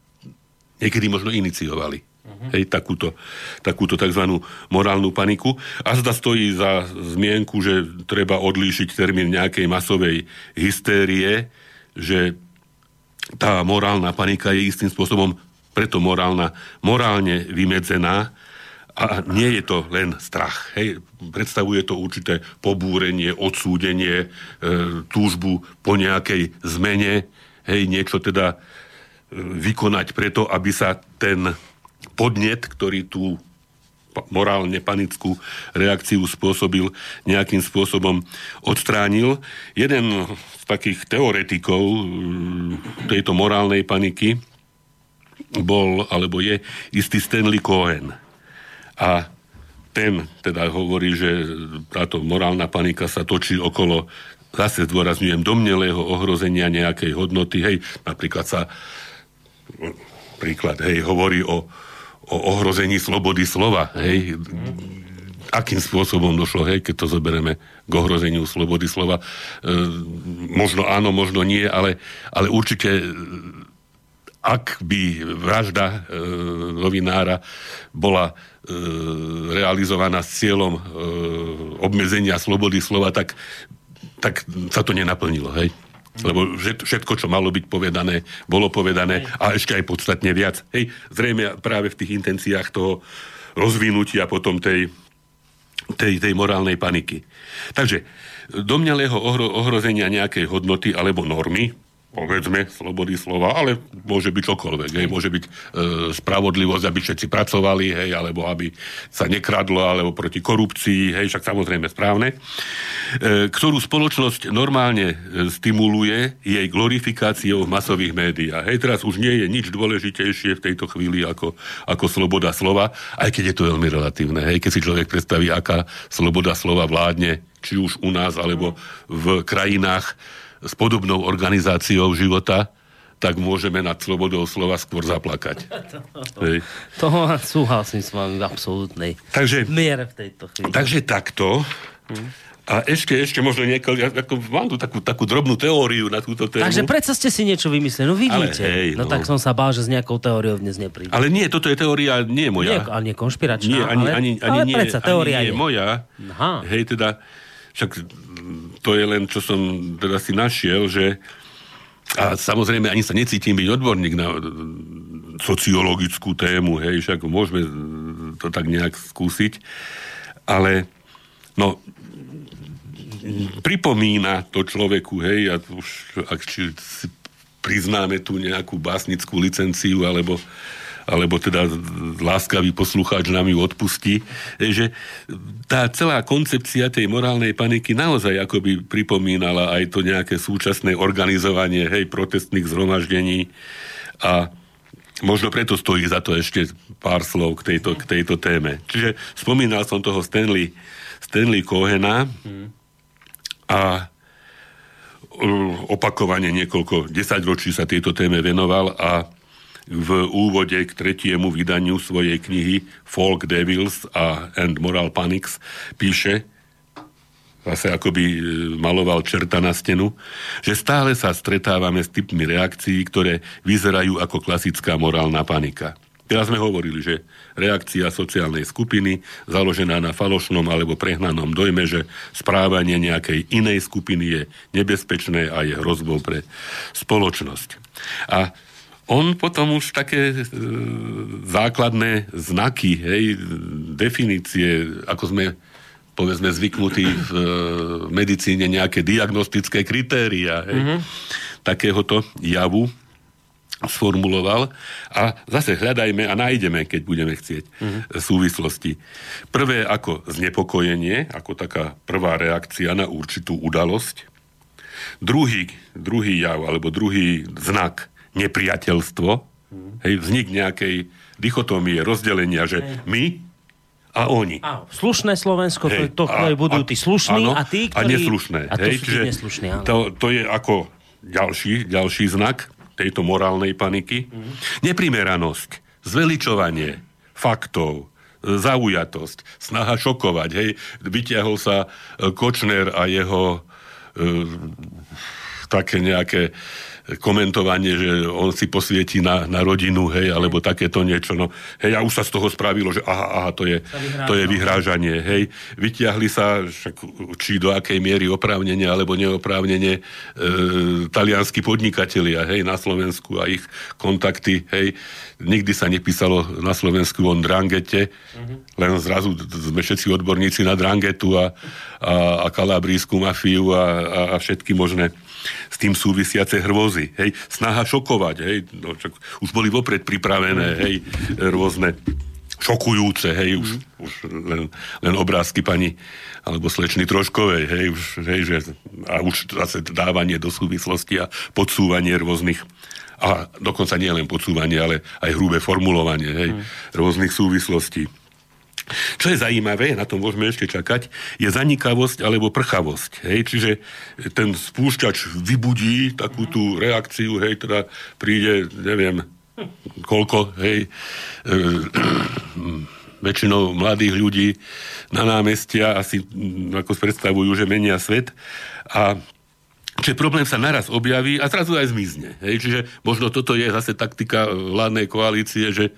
Speaker 2: niekedy možno iniciovali. Uh-huh. Hej, takúto, takúto tzv. morálnu paniku. A zda stojí za zmienku, že treba odlíšiť termín nejakej masovej hystérie, že tá morálna panika je istým spôsobom preto morálna, morálne vymedzená a nie je to len strach. Hej. Predstavuje to určité pobúrenie, odsúdenie, e, túžbu po nejakej zmene, hej, niečo teda e, vykonať preto, aby sa ten podnet, ktorý tú morálne panickú reakciu spôsobil, nejakým spôsobom odstránil. Jeden z takých teoretikov mm, tejto morálnej paniky bol, alebo je istý Stanley Cohen. A ten teda hovorí, že táto morálna panika sa točí okolo, zase zdôrazňujem, domnelého ohrozenia nejakej hodnoty. Hej, napríklad sa príklad, hej, hovorí o, o ohrození slobody slova, hej, akým spôsobom došlo, hej, keď to zoberieme k ohrozeniu slobody slova. E, možno áno, možno nie, ale, ale určite ak by vražda e, novinára bola e, realizovaná s cieľom e, obmedzenia slobody slova, tak, tak sa to nenaplnilo, hej? Lebo všetko, čo malo byť povedané, bolo povedané a ešte aj podstatne viac. Hej, zrejme práve v tých intenciách toho rozvinutia potom tej, tej, tej morálnej paniky. Takže domnelého ohro, ohrozenia nejakej hodnoty alebo normy, povedzme, slobody slova, ale môže byť čokoľvek. Hej. Môže byť e, spravodlivosť, aby všetci pracovali, hej, alebo aby sa nekradlo, alebo proti korupcii, hej, však samozrejme správne, e, ktorú spoločnosť normálne e, stimuluje jej glorifikáciou v masových médiách. Hej, teraz už nie je nič dôležitejšie v tejto chvíli ako, ako sloboda slova, aj keď je to veľmi relatívne. Hej, keď si človek predstaví, aká sloboda slova vládne, či už u nás, alebo v krajinách, s podobnou organizáciou života, tak môžeme nad slobodou slova skôr zaplakať.
Speaker 1: Hej. To súhlasím s vami v absolútnej
Speaker 2: takže,
Speaker 1: miere v tejto chvíli.
Speaker 2: Takže takto. A ešte, ešte možno niekoľko, ako mám tu takú, takú drobnú teóriu na túto tému.
Speaker 1: Takže predsa ste si niečo vymysleli, no vidíte.
Speaker 2: Ale hej,
Speaker 1: no.
Speaker 2: no.
Speaker 1: tak som sa bál, že s nejakou teóriou dnes nepríde.
Speaker 2: Ale nie, toto je teória, nie je moja.
Speaker 1: Nie, ale nie konšpiračná.
Speaker 2: Nie, ani,
Speaker 1: ale,
Speaker 2: ani, ani,
Speaker 1: ale
Speaker 2: nie,
Speaker 1: predsa, teória
Speaker 2: ani nie je moja.
Speaker 1: Aha.
Speaker 2: Hej, teda, však to je len, čo som teda si našiel, že a samozrejme ani sa necítim byť odborník na sociologickú tému, hej, však môžeme to tak nejak skúsiť, ale no, pripomína to človeku, hej, a už ak či si priznáme tu nejakú básnickú licenciu, alebo, alebo teda láskavý poslucháč nám ju odpustí, že tá celá koncepcia tej morálnej paniky naozaj akoby pripomínala aj to nejaké súčasné organizovanie, hej, protestných zhromaždení. A Možno preto stojí za to ešte pár slov k tejto, k tejto téme. Čiže spomínal som toho Stanley, Stanley Kohena, hmm a uh, opakovane niekoľko desaťročí sa tejto téme venoval a v úvode k tretiemu vydaniu svojej knihy Folk Devils a and Moral Panics píše, zase akoby uh, maloval čerta na stenu, že stále sa stretávame s typmi reakcií, ktoré vyzerajú ako klasická morálna panika. Teraz sme hovorili, že reakcia sociálnej skupiny založená na falošnom alebo prehnanom dojme, že správanie nejakej inej skupiny je nebezpečné a je hrozbou pre spoločnosť. A on potom už také e, základné znaky, hej, definície, ako sme povedzme zvyknutí v e, medicíne nejaké diagnostické kritéria hej, mm-hmm. takéhoto javu, sformuloval a zase hľadajme a nájdeme, keď budeme chcieť mm-hmm. súvislosti. Prvé ako znepokojenie, ako taká prvá reakcia na určitú udalosť. Druhý, druhý jav, alebo druhý znak, nepriateľstvo. Hej, vznik nejakej dichotómie, rozdelenia, že Hej. my a oni.
Speaker 1: Áno, slušné Slovensko, hej, to, to a, budú tí slušní áno, a tí, ktorí...
Speaker 2: A neslušné.
Speaker 1: A to hej, tí neslušní, áno.
Speaker 2: To, to je ako ďalší, ďalší znak tejto morálnej paniky. Mm. Neprimeranosť, zveličovanie, faktov, zaujatosť, snaha šokovať, hej, vytiahol sa e, Kočner a jeho e, také nejaké komentovanie, že on si posvietí na, na rodinu, hej, alebo takéto niečo. No, hej, a už sa z toho spravilo, že aha, aha, to je, to je vyhrážanie, hej. Vytiahli sa, však, či do akej miery oprávnenie alebo neoprávnenie e, talianskí podnikatelia, hej, na Slovensku a ich kontakty, hej. Nikdy sa nepísalo na Slovensku o drangete, uh-huh. len zrazu sme všetci odborníci na drangetu a, a, a kalabrísku mafiu a, a, a všetky možné s tým súvisiace hrôzy. Hej. Snaha šokovať. Hej. No, čak, už boli vopred pripravené hej, rôzne šokujúce, hej, už, mm. už len, len obrázky pani alebo slečny Troškovej, hej, už, hej, že, a už zase dávanie do súvislosti a podsúvanie rôznych a dokonca nie len podsúvanie, ale aj hrubé formulovanie, hej, mm. rôznych súvislostí. Čo je zaujímavé, na tom môžeme ešte čakať, je zanikavosť alebo prchavosť. Hej? Čiže ten spúšťač vybudí takú tú reakciu, hej, teda príde, neviem, koľko, hej, e, väčšinou mladých ľudí na námestia asi ako predstavujú, že menia svet a Čiže problém sa naraz objaví a zrazu aj zmizne. Hej? Čiže možno toto je zase taktika vládnej koalície, že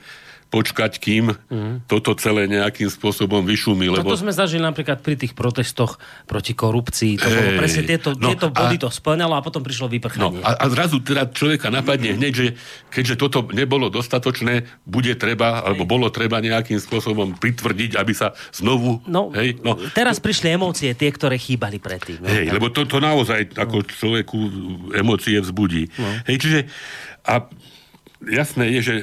Speaker 2: počkať, kým mm. toto celé nejakým spôsobom vyšumí.
Speaker 1: Lebo... No to sme zažili napríklad pri tých protestoch proti korupcii. To hey, bolo presne tieto, no, tieto body a, to splňalo a potom prišlo vyprchanie.
Speaker 2: No, a, a zrazu teda človeka napadne hneď, že keďže toto nebolo dostatočné, bude treba, alebo bolo treba nejakým spôsobom pritvrdiť, aby sa znovu...
Speaker 1: No, hej, no, teraz prišli emócie, tie, ktoré chýbali predtým.
Speaker 2: No, hej, lebo to, to naozaj ako človeku emócie vzbudí. No. Hej, čiže a jasné je, že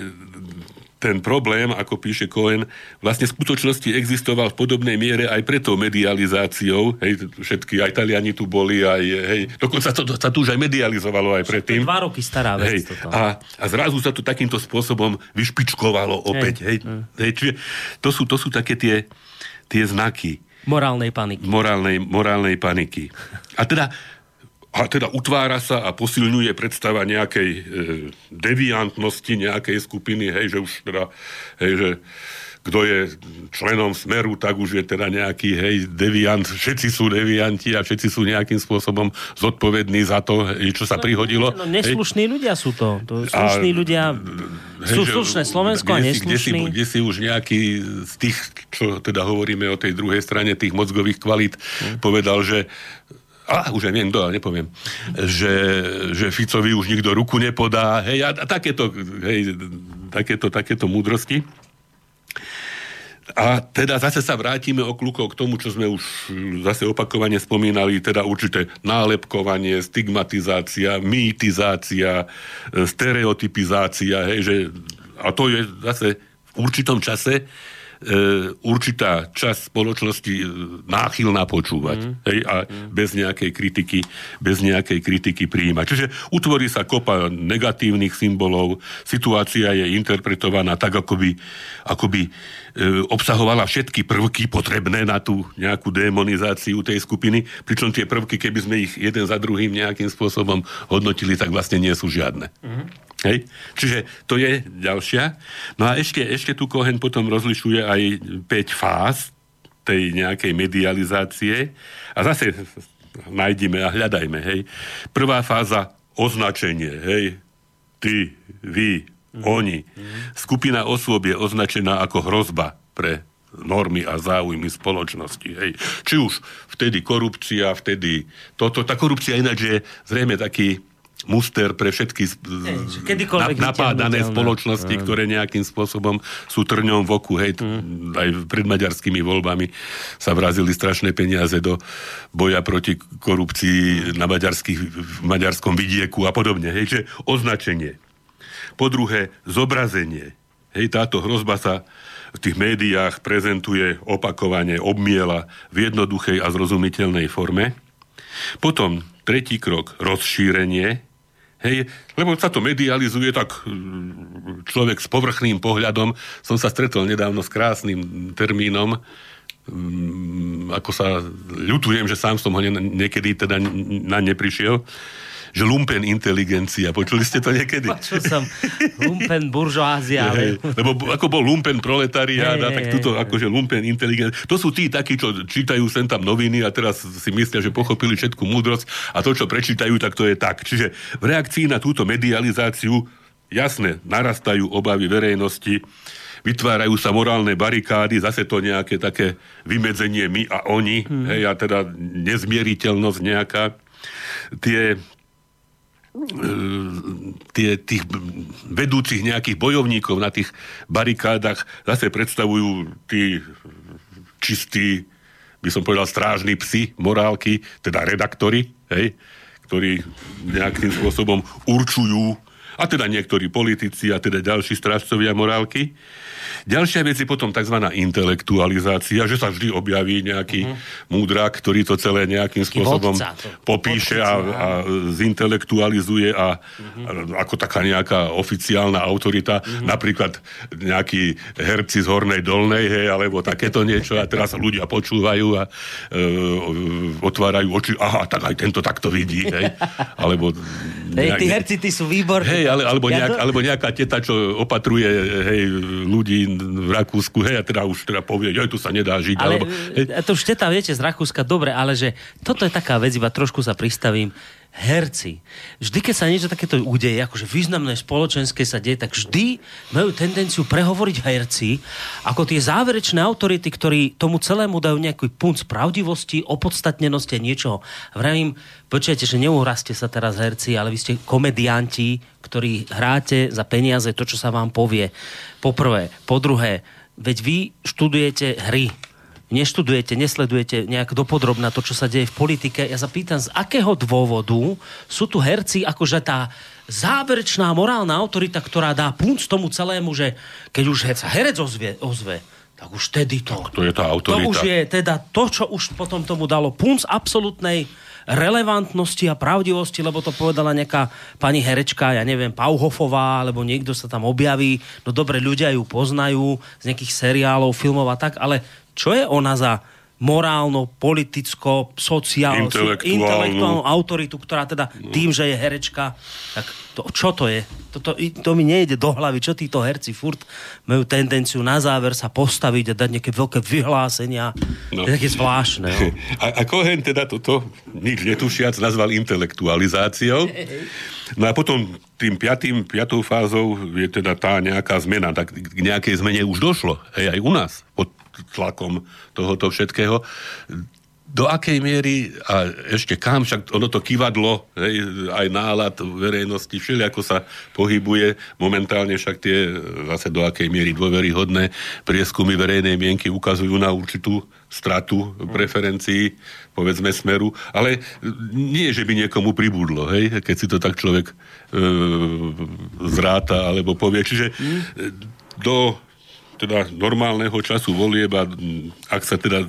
Speaker 2: ten problém, ako píše Cohen, vlastne v skutočnosti existoval v podobnej miere aj preto medializáciou. Hej, všetky, aj Taliani tu boli, aj, hej, dokonca to, sa tu už aj medializovalo aj predtým.
Speaker 1: Dva roky stará vec.
Speaker 2: Hej, a, a zrazu sa to takýmto spôsobom vyšpičkovalo opäť. Hej, hej, hej, čiže to sú, to sú také tie, tie znaky.
Speaker 1: Morálnej paniky.
Speaker 2: Morálnej, morálnej paniky. A teda a teda utvára sa a posilňuje predstava nejakej e, deviantnosti nejakej skupiny, hej, že už teda, hej, že kto je členom Smeru, tak už je teda nejaký, hej, deviant, všetci sú devianti a všetci sú nejakým spôsobom zodpovední za to, hej, čo sa no, prihodilo.
Speaker 1: No, neslušní hej. ľudia sú to. to slušní a, ľudia hej, sú slušné Slovensko a neslušní.
Speaker 2: Kde si, kde si už nejaký z tých, čo teda hovoríme o tej druhej strane, tých mozgových kvalít, hm. povedal, že a už aj viem kto, ale nepoviem, že, že Ficovi už nikto ruku nepodá, hej, a, takéto, hej, takéto, takéto múdrosti. A teda zase sa vrátime okľúko k tomu, čo sme už zase opakovane spomínali, teda určité nálepkovanie, stigmatizácia, mýtizácia, stereotypizácia, hej, že, a to je zase v určitom čase určitá časť spoločnosti e, náchylná počúvať mm. hej, a mm. bez nejakej kritiky bez nejakej kritiky prijímať. Čiže utvorí sa kopa negatívnych symbolov, situácia je interpretovaná tak, ako by, ako by e, obsahovala všetky prvky potrebné na tú nejakú demonizáciu tej skupiny, pričom tie prvky, keby sme ich jeden za druhým nejakým spôsobom hodnotili, tak vlastne nie sú žiadne. Mm. Hej? Čiže to je ďalšia. No a ešte, ešte tu Cohen potom rozlišuje aj 5 fáz tej nejakej medializácie. A zase nájdime a hľadajme. Hej? Prvá fáza označenie. Hej? Ty, vy, mm. oni. Mm. Skupina osôb je označená ako hrozba pre normy a záujmy spoločnosti. Hej. Či už vtedy korupcia, vtedy toto. Tá korupcia ináč je zrejme taký muster pre všetky na, napádané spoločnosti, no. ktoré nejakým spôsobom sú trňom v oku. Hej, mm. Aj pred maďarskými voľbami sa vrazili strašné peniaze do boja proti korupcii na maďarských, v maďarskom vidieku a podobne. Hej, že označenie. Po druhé, zobrazenie. Hej, táto hrozba sa v tých médiách prezentuje opakovane, obmiela v jednoduchej a zrozumiteľnej forme. Potom tretí krok, rozšírenie, Hej, lebo sa to medializuje, tak mm, človek s povrchným pohľadom, som sa stretol nedávno s krásnym termínom, mm, ako sa ľutujem, že sám som ho niekedy teda na neprišiel, že lumpen inteligencia. Počuli ste to niekedy?
Speaker 1: Počul som lumpen buržoázia. Ale...
Speaker 2: lebo ako bol lumpen proletariát a tak tuto akože lumpen inteligencia. To sú tí takí, čo čítajú sem tam noviny a teraz si myslia, že pochopili všetku múdrosť a to, čo prečítajú, tak to je tak. Čiže v reakcii na túto medializáciu jasne narastajú obavy verejnosti, vytvárajú sa morálne barikády, zase to nejaké také vymedzenie my a oni, hmm. hej, a teda nezmieriteľnosť nejaká. Tie tie, tých vedúcich nejakých bojovníkov na tých barikádach zase predstavujú tí čistí, by som povedal, strážni psi, morálky, teda redaktori, hej, ktorí nejakým spôsobom určujú, a teda niektorí politici, a teda ďalší strážcovia morálky. Ďalšia vec je potom tzv. intelektualizácia, že sa vždy objaví nejaký uh-huh. múdrak, ktorý to celé nejakým spôsobom vodca, to, popíše a, a zintelektualizuje a, uh-huh. a ako taká nejaká oficiálna autorita, uh-huh. napríklad nejakí herci z Hornej Dolnej, hej, alebo takéto niečo a teraz ľudia počúvajú a e, otvárajú oči, aha, tak aj tento takto vidí, hej, alebo...
Speaker 1: Nejak, hej, tí herci, tí sú výborní.
Speaker 2: Hej, ale, alebo, nejak, alebo nejaká teta, čo opatruje, hej, ľudí v Rakúsku, hej, a teda už teda povie, že tu sa nedá žiť.
Speaker 1: Ale
Speaker 2: alebo,
Speaker 1: hej. to už teta viete z Rakúska, dobre, ale že toto je taká vec, iba trošku sa pristavím herci. Vždy, keď sa niečo takéto udeje, akože významné spoločenské sa deje, tak vždy majú tendenciu prehovoriť herci ako tie záverečné autority, ktorí tomu celému dajú nejaký punt pravdivosti, opodstatnenosti a niečoho. Vravím, počujete, že neuhraste sa teraz herci, ale vy ste komedianti, ktorí hráte za peniaze to, čo sa vám povie. Po prvé. Po druhé, veď vy študujete hry neštudujete, nesledujete nejak dopodrobná to, čo sa deje v politike. Ja sa pýtam, z akého dôvodu sú tu herci akože tá záverečná morálna autorita, ktorá dá punc tomu celému, že keď už sa herec ozve, ozve tak už tedy to.
Speaker 2: Tak to je tá autorita.
Speaker 1: To už je teda to, čo už potom tomu dalo punc absolútnej relevantnosti a pravdivosti, lebo to povedala nejaká pani herečka, ja neviem, Pauhofová, alebo niekto sa tam objaví. No dobre, ľudia ju poznajú z nejakých seriálov, filmov a tak, ale čo je ona za morálno, politicko, sociálnu, intelektuálnu. intelektuálnu autoritu, ktorá teda tým, že je herečka, tak to, čo to je? To, to, mi nejde do hlavy, čo títo herci furt majú tendenciu na záver sa postaviť a dať nejaké veľké vyhlásenia. No. Je také zvláštne. No.
Speaker 2: A, a Cohen teda toto, nič netušiac, nazval intelektualizáciou. No a potom tým piatým, piatou fázou je teda tá nejaká zmena. Tak k nejakej zmene už došlo. Hej, aj u nás. Pod tlakom tohoto všetkého. Do akej miery a ešte kam, však ono to kývadlo, hej, aj nálad verejnosti, všeli ako sa pohybuje momentálne, však tie zase do akej miery dôveryhodné prieskumy verejnej mienky ukazujú na určitú stratu preferencií, povedzme smeru, ale nie, že by niekomu pribudlo, hej, keď si to tak človek e, zráta alebo povie. Čiže do teda normálneho času volieb a ak sa teda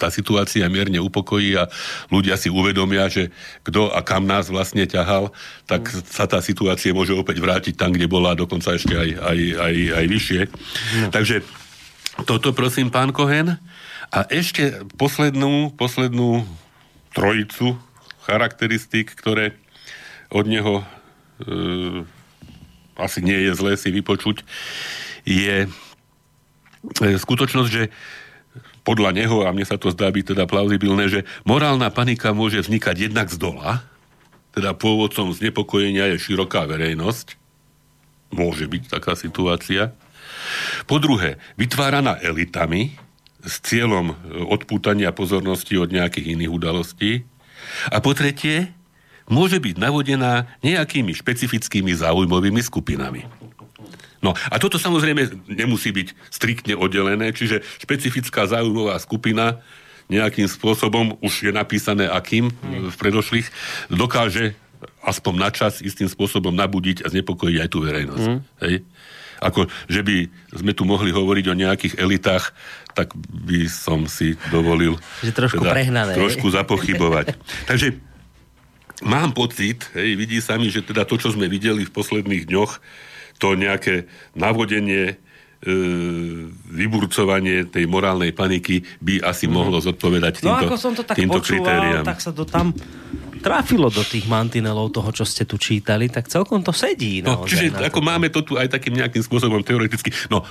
Speaker 2: tá situácia mierne upokojí a ľudia si uvedomia, že kto a kam nás vlastne ťahal, tak mm. sa tá situácia môže opäť vrátiť tam, kde bola, dokonca ešte aj, aj, aj, aj vyššie. Mm. Takže toto prosím, pán Kohen. A ešte poslednú, poslednú trojicu charakteristík, ktoré od neho e, asi nie je zlé si vypočuť, je e, skutočnosť, že podľa neho, a mne sa to zdá byť teda plauzibilné, že morálna panika môže vznikať jednak z dola, teda pôvodcom znepokojenia je široká verejnosť, môže byť taká situácia. Po druhé, vytváraná elitami s cieľom odpútania pozornosti od nejakých iných udalostí. A po tretie, môže byť navodená nejakými špecifickými záujmovými skupinami. No a toto samozrejme nemusí byť striktne oddelené, čiže špecifická záujmová skupina nejakým spôsobom, už je napísané akým v predošlých, dokáže aspoň na čas istým spôsobom nabudiť a znepokojiť aj tú verejnosť. Mm. Hej? Ako, že by sme tu mohli hovoriť o nejakých elitách, tak by som si dovolil
Speaker 1: že trošku teda, prehnané.
Speaker 2: trošku zapochybovať. Takže mám pocit, hej, vidí sa mi, že teda to, čo sme videli v posledných dňoch, to nejaké navodenie, e, vyburcovanie tej morálnej paniky by asi mm. mohlo zodpovedať týmto, no, ako som to tak týmto počúval, kritériám.
Speaker 1: tak sa to tam trafilo do tých mantinelov toho, čo ste tu čítali, tak celkom to sedí.
Speaker 2: No, čiže ako to. máme to tu aj takým nejakým spôsobom teoreticky, no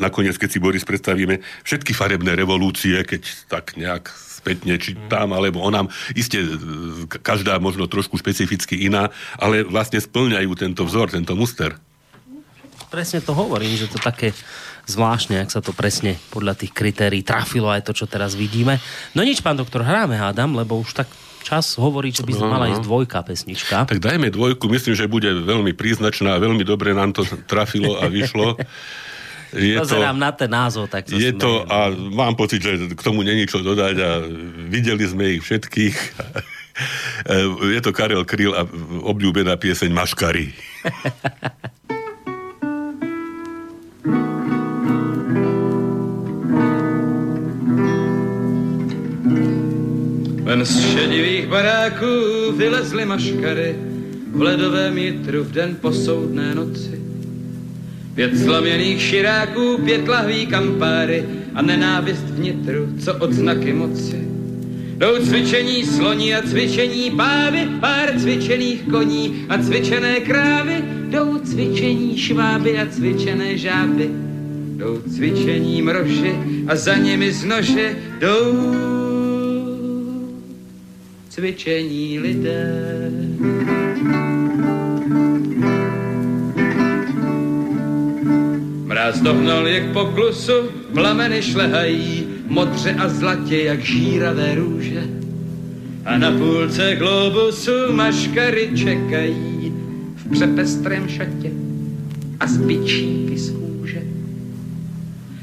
Speaker 2: nakoniec, keď si Boris predstavíme všetky farebné revolúcie, keď tak nejak spätne, či tam, alebo onám, iste každá možno trošku špecificky iná, ale vlastne splňajú tento vzor, tento muster.
Speaker 1: Presne to hovorím, že to také zvláštne, ak sa to presne podľa tých kritérií trafilo aj to, čo teraz vidíme. No nič, pán doktor, hráme, hádam, lebo už tak čas hovorí, že by sme mala ísť dvojka pesnička.
Speaker 2: Tak dajme dvojku, myslím, že bude veľmi príznačná a veľmi dobre nám to trafilo a vyšlo.
Speaker 1: Je Pozerám to, na ten názov, tak
Speaker 2: Je to, a mám pocit, že k tomu není čo dodať a videli sme ich všetkých. je to Karel Kryl a obľúbená pieseň Maškary.
Speaker 4: Ven z šedivých baráků vylezly maškary v ledovém jitru v den posoudné noci. Pět slaměných širáků, pět lahví kampáry a nenávist vnitru, co odznaky moci. Jdou cvičení sloní a cvičení pávy, pár cvičených koní a cvičené krávy, jdou cvičení šváby a cvičené žáby. Jdou cvičení mroži a za nimi z nože jdou cvičení lidé. Mráz dohnal jak po klusu, plameny šlehají, modře a zlatě jak žíravé růže. A na půlce globusu maškary čekají v přepestrém šatě a z bičíky z kůže.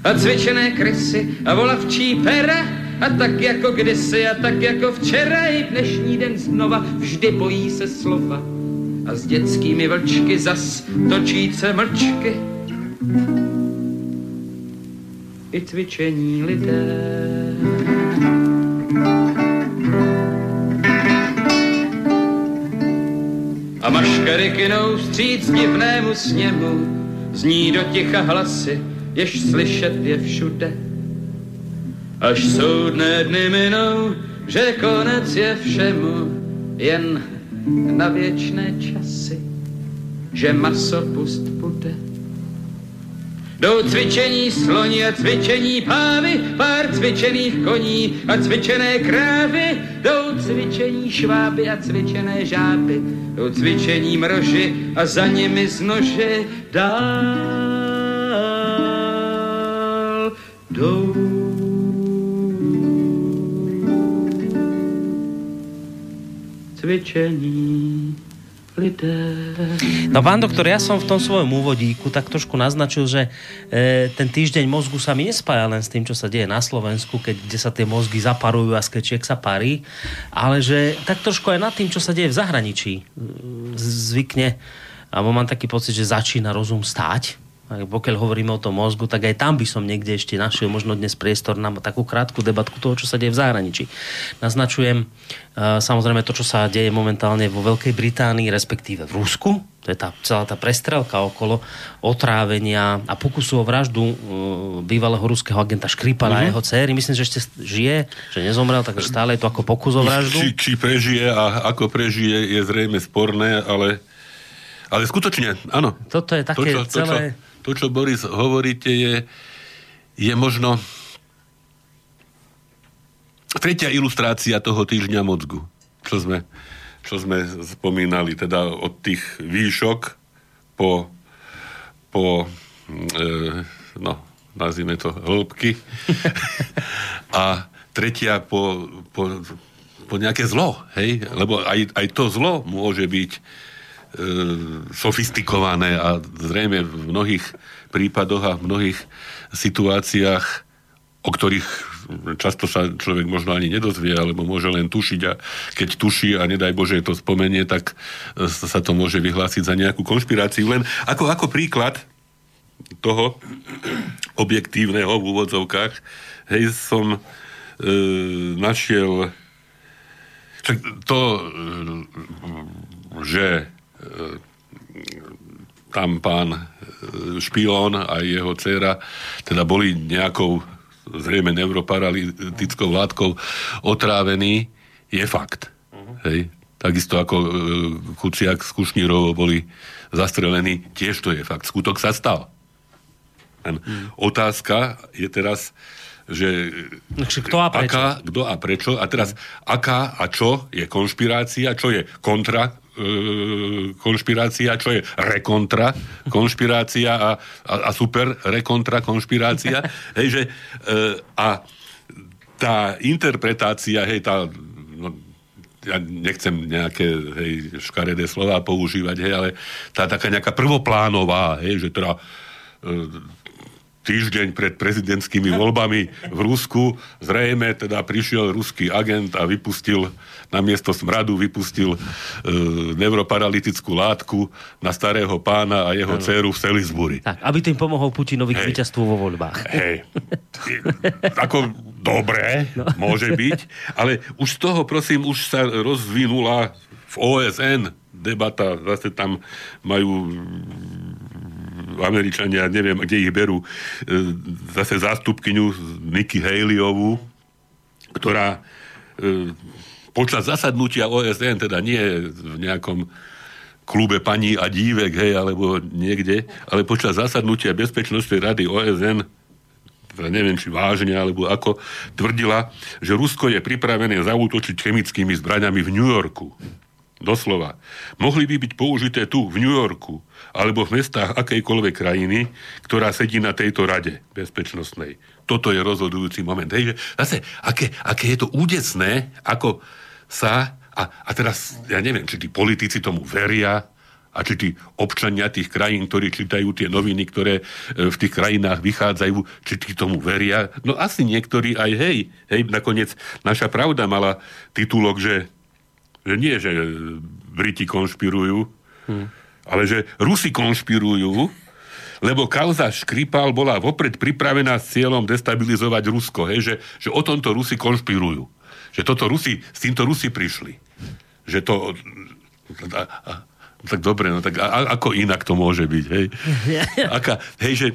Speaker 4: A cvičené krysy a volavčí pera a tak jako kdysi a tak jako včera i dnešní den znova vždy bojí se slova. A s dětskými vlčky zas točíce mlčky. I cvičení lidé. A maškary kynou vstříc divnému sněmu, zní do ticha hlasy, jež slyšet je všude až soudné dny minou, že konec je všemu jen na věčné časy, že maso pust bude. Jdou cvičení sloni a cvičení pávy, pár cvičených koní a cvičené krávy, jdou cvičení šváby a cvičené žáby, jdou cvičení mroži a za nimi z nože dál jdou. Cvičení lidé.
Speaker 1: No pán doktor, ja som v tom svojom úvodíku tak trošku naznačil, že e, ten týždeň mozgu sa mi nespája len s tým, čo sa deje na Slovensku, keď, kde sa tie mozgy zaparujú a skečiek sa parí, ale že tak trošku aj nad tým, čo sa deje v zahraničí. Zvykne, alebo mám taký pocit, že začína rozum stáť pokiaľ hovoríme o tom mozgu, tak aj tam by som niekde ešte našiel možno dnes priestor na takú krátku debatku toho, čo sa deje v zahraničí. Naznačujem uh, samozrejme to, čo sa deje momentálne vo Veľkej Británii, respektíve v Rusku. To je tá, celá tá prestrelka okolo otrávenia a pokusu o vraždu uh, bývalého ruského agenta Škripala mm-hmm. a jeho céry. Myslím, že ešte žije, že nezomrel, takže stále je to ako pokus o vraždu.
Speaker 2: Či, či prežije a ako prežije je zrejme sporné, ale ale skutočne, áno.
Speaker 1: Toto je také to, čo, celé...
Speaker 2: To, čo, to, čo Boris hovoríte, je, je možno tretia ilustrácia toho týždňa mozgu, čo sme, čo sme spomínali, teda od tých výšok po, po e, no, nazvime to hĺbky a tretia po, po, po nejaké zlo, hej? Lebo aj, aj to zlo môže byť sofistikované a zrejme v mnohých prípadoch a v mnohých situáciách, o ktorých často sa človek možno ani nedozvie, alebo môže len tušiť a keď tuší a nedaj Bože to spomenie, tak sa to môže vyhlásiť za nejakú konšpiráciu. Len ako, ako príklad toho objektívneho v úvodzovkách, hej, som e, našiel to, e, že E, tam pán e, Špilón a jeho dcera teda boli nejakou zrejme neuroparalytickou látkou otrávení, je fakt. Uh-huh. Hej? takisto ako e, Kuciak s Kušnírovou boli zastrelení, tiež to je fakt. Skutok sa stal. Len hmm. otázka je teraz, že
Speaker 1: kto a prečo?
Speaker 2: Aká, kto a prečo. A teraz, aká a čo je konšpirácia, čo je kontra e, konšpirácia, čo je rekontra konšpirácia a, a, a super rekontra konšpirácia. hej, že, e, a tá interpretácia, hej, tá, no, ja nechcem nejaké hej, škaredé slova používať, hej, ale tá taká nejaká prvoplánová, hej, že teda e, týždeň pred prezidentskými voľbami v Rusku zrejme teda prišiel ruský agent a vypustil na miesto smradu vypustil e, neuroparalytickú látku na starého pána a jeho ano. dceru v Salisbury.
Speaker 1: Tak, aby tým pomohol Putinovi k víťazstvu vo voľbách.
Speaker 2: Hej. Ako dobre, no. môže byť, ale už z toho, prosím, už sa rozvinula v OSN debata, zase tam majú Američania, neviem, kde ich berú, e, zase zástupkyňu Nikki Haleyovú, ktorá e, počas zasadnutia OSN, teda nie v nejakom klube paní a dívek, hej, alebo niekde, ale počas zasadnutia Bezpečnostnej rady OSN teda neviem, či vážne, alebo ako, tvrdila, že Rusko je pripravené zaútočiť chemickými zbraňami v New Yorku. Doslova. Mohli by byť použité tu, v New Yorku alebo v mestách akejkoľvek krajiny, ktorá sedí na tejto rade bezpečnostnej. Toto je rozhodujúci moment. Hej, že zase, aké, aké je to údecné, ako sa, a, a teraz, ja neviem, či tí politici tomu veria, a či tí občania tých krajín, ktorí čítajú tie noviny, ktoré e, v tých krajinách vychádzajú, či tí tomu veria. No asi niektorí aj hej. Hej, nakoniec naša pravda mala titulok, že, že nie, že Briti konšpirujú, hmm ale že Rusi konšpirujú, lebo kauza Škripal bola vopred pripravená s cieľom destabilizovať Rusko. Hej, že, že o tomto Rusi konšpirujú. Že toto Rusi, s týmto Rusi prišli. Že to... A, a, tak dobre, no tak a, ako inak to môže byť, hej? Aká, hej, že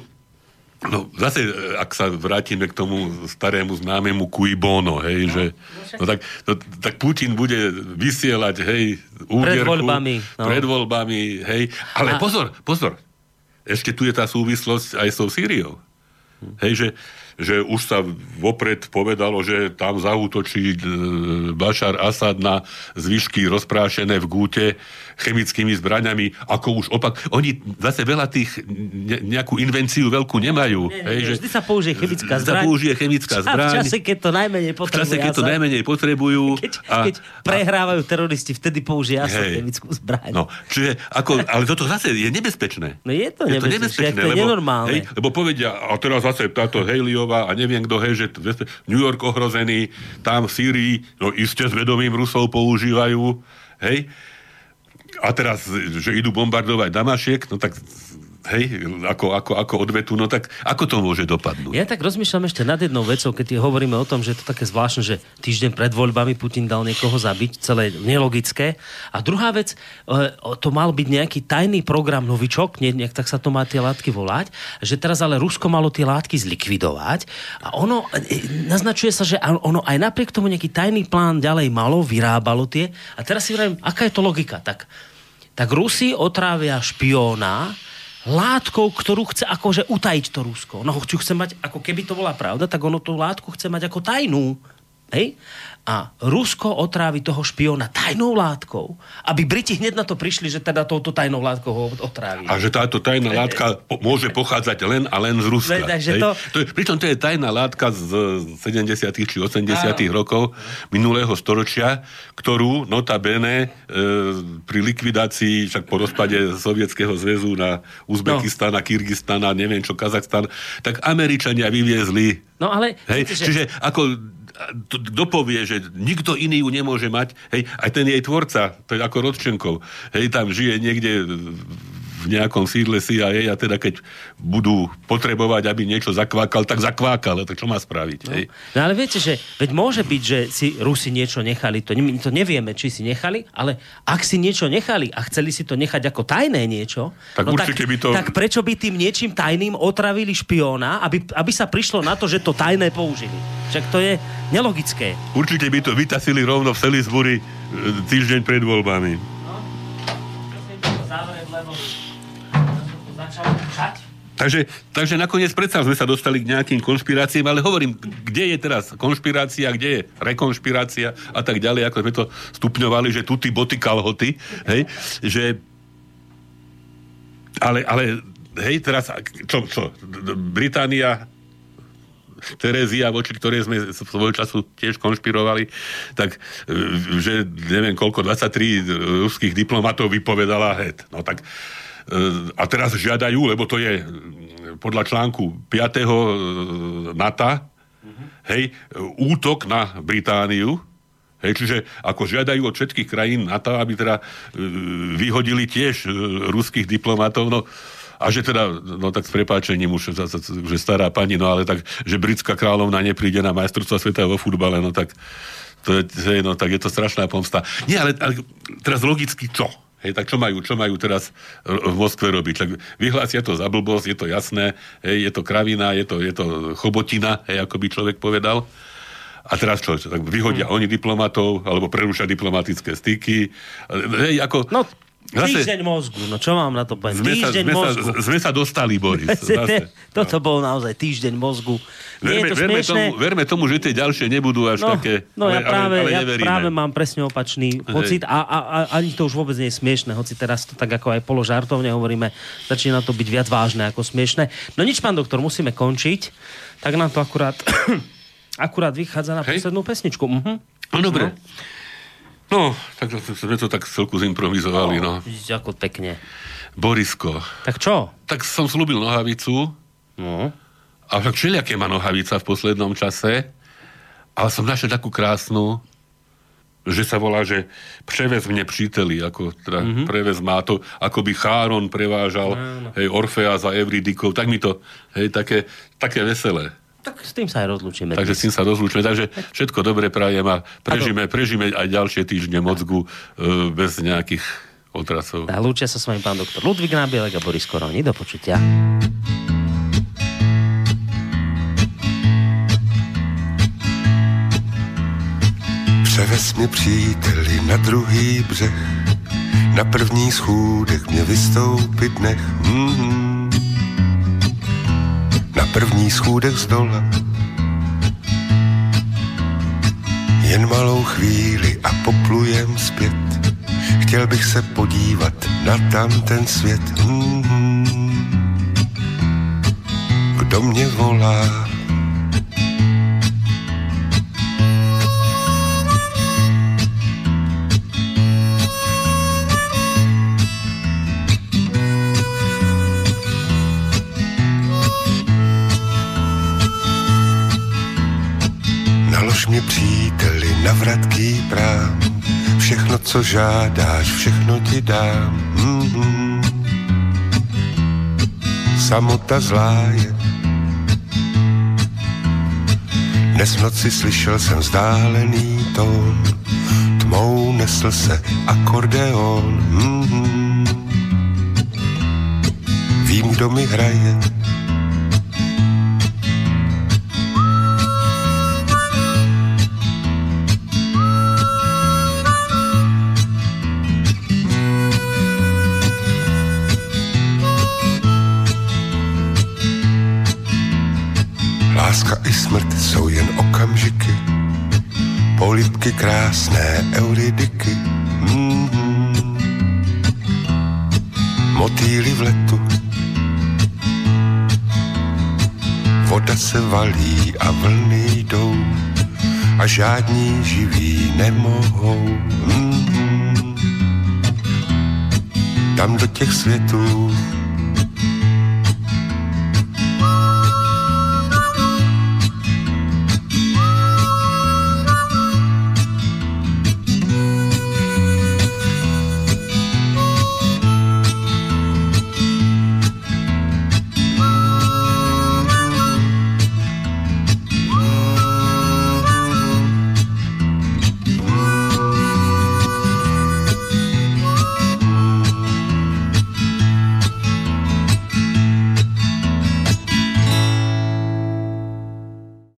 Speaker 2: No zase, ak sa vrátime k tomu starému známemu Kuibono, hej, no, že no, tak, no, tak Putin bude vysielať, hej, úderku.
Speaker 1: Pred voľbami.
Speaker 2: No. Pred voľbami, hej. Ale A... pozor, pozor. Ešte tu je tá súvislosť aj s tou Sýriou. Hm. Hej, že že už sa vopred povedalo, že tam zautočí e, Bašar Asad na zvyšky rozprášené v Gúte chemickými zbraňami, ako už opak. Oni zase veľa tých ne, nejakú invenciu veľkú nemajú.
Speaker 1: Nie, hej, že vždy sa použije chemická zbraň.
Speaker 2: Sa použije chemická zbraň.
Speaker 1: v čase, keď to najmenej potrebujú.
Speaker 2: V čase, keď to najmenej potrebujú.
Speaker 1: Keď, a, keď prehrávajú teroristi, vtedy použije asi chemickú zbraň.
Speaker 2: No, čiže, ako, ale toto zase je nebezpečné.
Speaker 1: No je to je nebezpečné, to nebezpečné to je lebo, nenormálne. Hej,
Speaker 2: lebo povedia, a teraz zase táto Haleyová a neviem kto, hej, že New York ohrozený, tam v Sýrii, no iste s vedomím Rusov používajú, hej, a teraz, že idú bombardovať Damašiek, no tak hej, ako, ako, ako odvetu, no tak ako to môže dopadnúť?
Speaker 1: Ja tak rozmýšľam ešte nad jednou vecou, keď hovoríme o tom, že je to také zvláštne, že týždeň pred voľbami Putin dal niekoho zabiť, celé nelogické. A druhá vec, e, to mal byť nejaký tajný program novičok, nejak tak sa to má tie látky volať, že teraz ale Rusko malo tie látky zlikvidovať a ono, e, naznačuje sa, že ono aj napriek tomu nejaký tajný plán ďalej malo, vyrábalo tie. A teraz si vravím, aká je to logika? Tak tak Rusi otrávia špióna látkou, ktorú chce akože utajiť to Rusko. No, chce mať, ako keby to bola pravda, tak ono tú látku chce mať ako tajnú. Hej? A Rusko otrávi toho špiona tajnou látkou, aby Briti hneď na to prišli, že teda touto tajnou látkou ho otrávi.
Speaker 2: A že táto tajná látka po- môže pochádzať len a len z Ruska.
Speaker 1: Takže to...
Speaker 2: To je, pričom to je tajná látka z 70. či 80. Áno. rokov minulého storočia, ktorú notabene e, pri likvidácii, však po rozpade Sovietskeho zväzu na Uzbekistan, no. Kyrgyzstan a neviem čo, Kazachstan, tak Američania vyviezli.
Speaker 1: No ale...
Speaker 2: Hej, že... Čiže ako kto povie, že nikto iný ju nemôže mať, hej, aj ten jej tvorca, to je ako Rodčenkov, hej, tam žije niekde v nejakom sídle CIA a teda keď budú potrebovať, aby niečo zakvákal, tak zakvákal. Tak čo má spraviť?
Speaker 1: No.
Speaker 2: Hej?
Speaker 1: no ale viete, že veď môže byť, že si Rusi niečo nechali, to, my to nevieme, či si nechali, ale ak si niečo nechali a chceli si to nechať ako tajné niečo,
Speaker 2: Tak
Speaker 1: no tak,
Speaker 2: by to-
Speaker 1: tak prečo by tým niečím tajným otravili špióna, aby, aby sa prišlo na to, že to tajné použili. Však to je nelogické.
Speaker 2: Určite by to vytasili rovno v Salisbury e, týždeň pred voľbami. Takže, takže nakoniec predsa sme sa dostali k nejakým konšpiráciám, ale hovorím, kde je teraz konšpirácia, kde je rekonšpirácia a tak ďalej, ako sme to stupňovali, že tuty, boty, kalhoty, hej, že ale, ale hej, teraz, čo, čo, Británia Terézia, voči ktorej sme svojho času tiež konšpirovali, tak e, že neviem koľko, 23 ruských diplomatov vypovedala het. No tak a teraz žiadajú, lebo to je podľa článku 5. NATO, hej, útok na Britániu, Hej, čiže ako žiadajú od všetkých krajín na to, aby teda e, vyhodili tiež e, ruských diplomatov, no a že teda, no tak s prepáčením už, že stará pani, no ale tak, že britská kráľovna nepríde na majstrovstvo sveta vo futbale, no tak to je, no tak je to strašná pomsta. Nie, ale, ale teraz logicky čo? Hej, tak čo majú, čo majú teraz v Moskve robiť? Tak vyhlásia to za blbosť, je to jasné, hej, je to kravina, je to, je to chobotina, hej, ako by človek povedal. A teraz čo? Tak vyhodia hmm. oni diplomatov, alebo prerušia diplomatické styky. Hej, ako...
Speaker 1: No, Týždeň mozgu, no čo mám na to povedať?
Speaker 2: Sme sa,
Speaker 1: Týždeň
Speaker 2: sme,
Speaker 1: mozgu.
Speaker 2: sa, sme sa dostali, Boris. Zase.
Speaker 1: Toto bol naozaj týždeň mozgu. Nie
Speaker 2: Verme,
Speaker 1: je to
Speaker 2: verme, tomu, verme tomu, že tie ďalšie nebudú až
Speaker 1: No,
Speaker 2: také...
Speaker 1: no ja,
Speaker 2: ale,
Speaker 1: práve,
Speaker 2: ale, ale
Speaker 1: ja práve mám presne opačný pocit a, a, a ani to už vôbec nie je smiešne, hoci teraz to tak ako aj položartovne hovoríme, začína to byť viac vážne ako smiešne. No nič, pán doktor, musíme končiť, tak nám to akurát, akurát vychádza na
Speaker 2: Hej.
Speaker 1: poslednú pesničku. Mhm.
Speaker 2: No dobre. No, tak to- sme to tak celku zimprovizovali, no.
Speaker 1: Vidíte, ako pekne.
Speaker 2: Borisko,
Speaker 1: Tak čo?
Speaker 2: tak som slúbil nohavicu,
Speaker 1: No.
Speaker 2: a však všelijaké má nohavica v poslednom čase, ale som našiel takú krásnu, že sa volá, že prevez mne příteli, ako teda
Speaker 1: Mhm.
Speaker 2: mm-hmm. prevez má to, ako by Cháron prevážal hej, Orfea za Euridikov, tak mi to, hej, také, také veselé.
Speaker 1: Tak s tým sa aj rozlúčime.
Speaker 2: Takže s tým sa rozlúčime. Takže všetko dobre prajem a prežíme, prežíme aj ďalšie týždne mozgu e, bez nejakých otrasov.
Speaker 1: A lúčia sa s vami pán doktor Ludvík Nábielek a Boris Koroni. Do počutia.
Speaker 5: Převez mě příteli na druhý břeh, na první schůdek mě vystoupit nech. Mm. První schůdek z dola. Jen malou chvíli a poplujem zpět. Chtěl bych se podívat na tam ten svět. Mm. Kdo mě volá? Mě příteli na vratký prám, všechno, co žádáš, všechno ti dám. Mm-hmm. Samota zlá je. Dnes v noci slyšel jsem vzdálený tón, tmou nesl se akordeon. Mm-hmm. Vím, kdo mi hraje, smrt jsou jen okamžiky, polipky krásné euridiky. Mm-hmm. Motýly v letu, voda se valí a vlny jdou a žádní živí nemohou. Mm-hmm. Tam do těch světů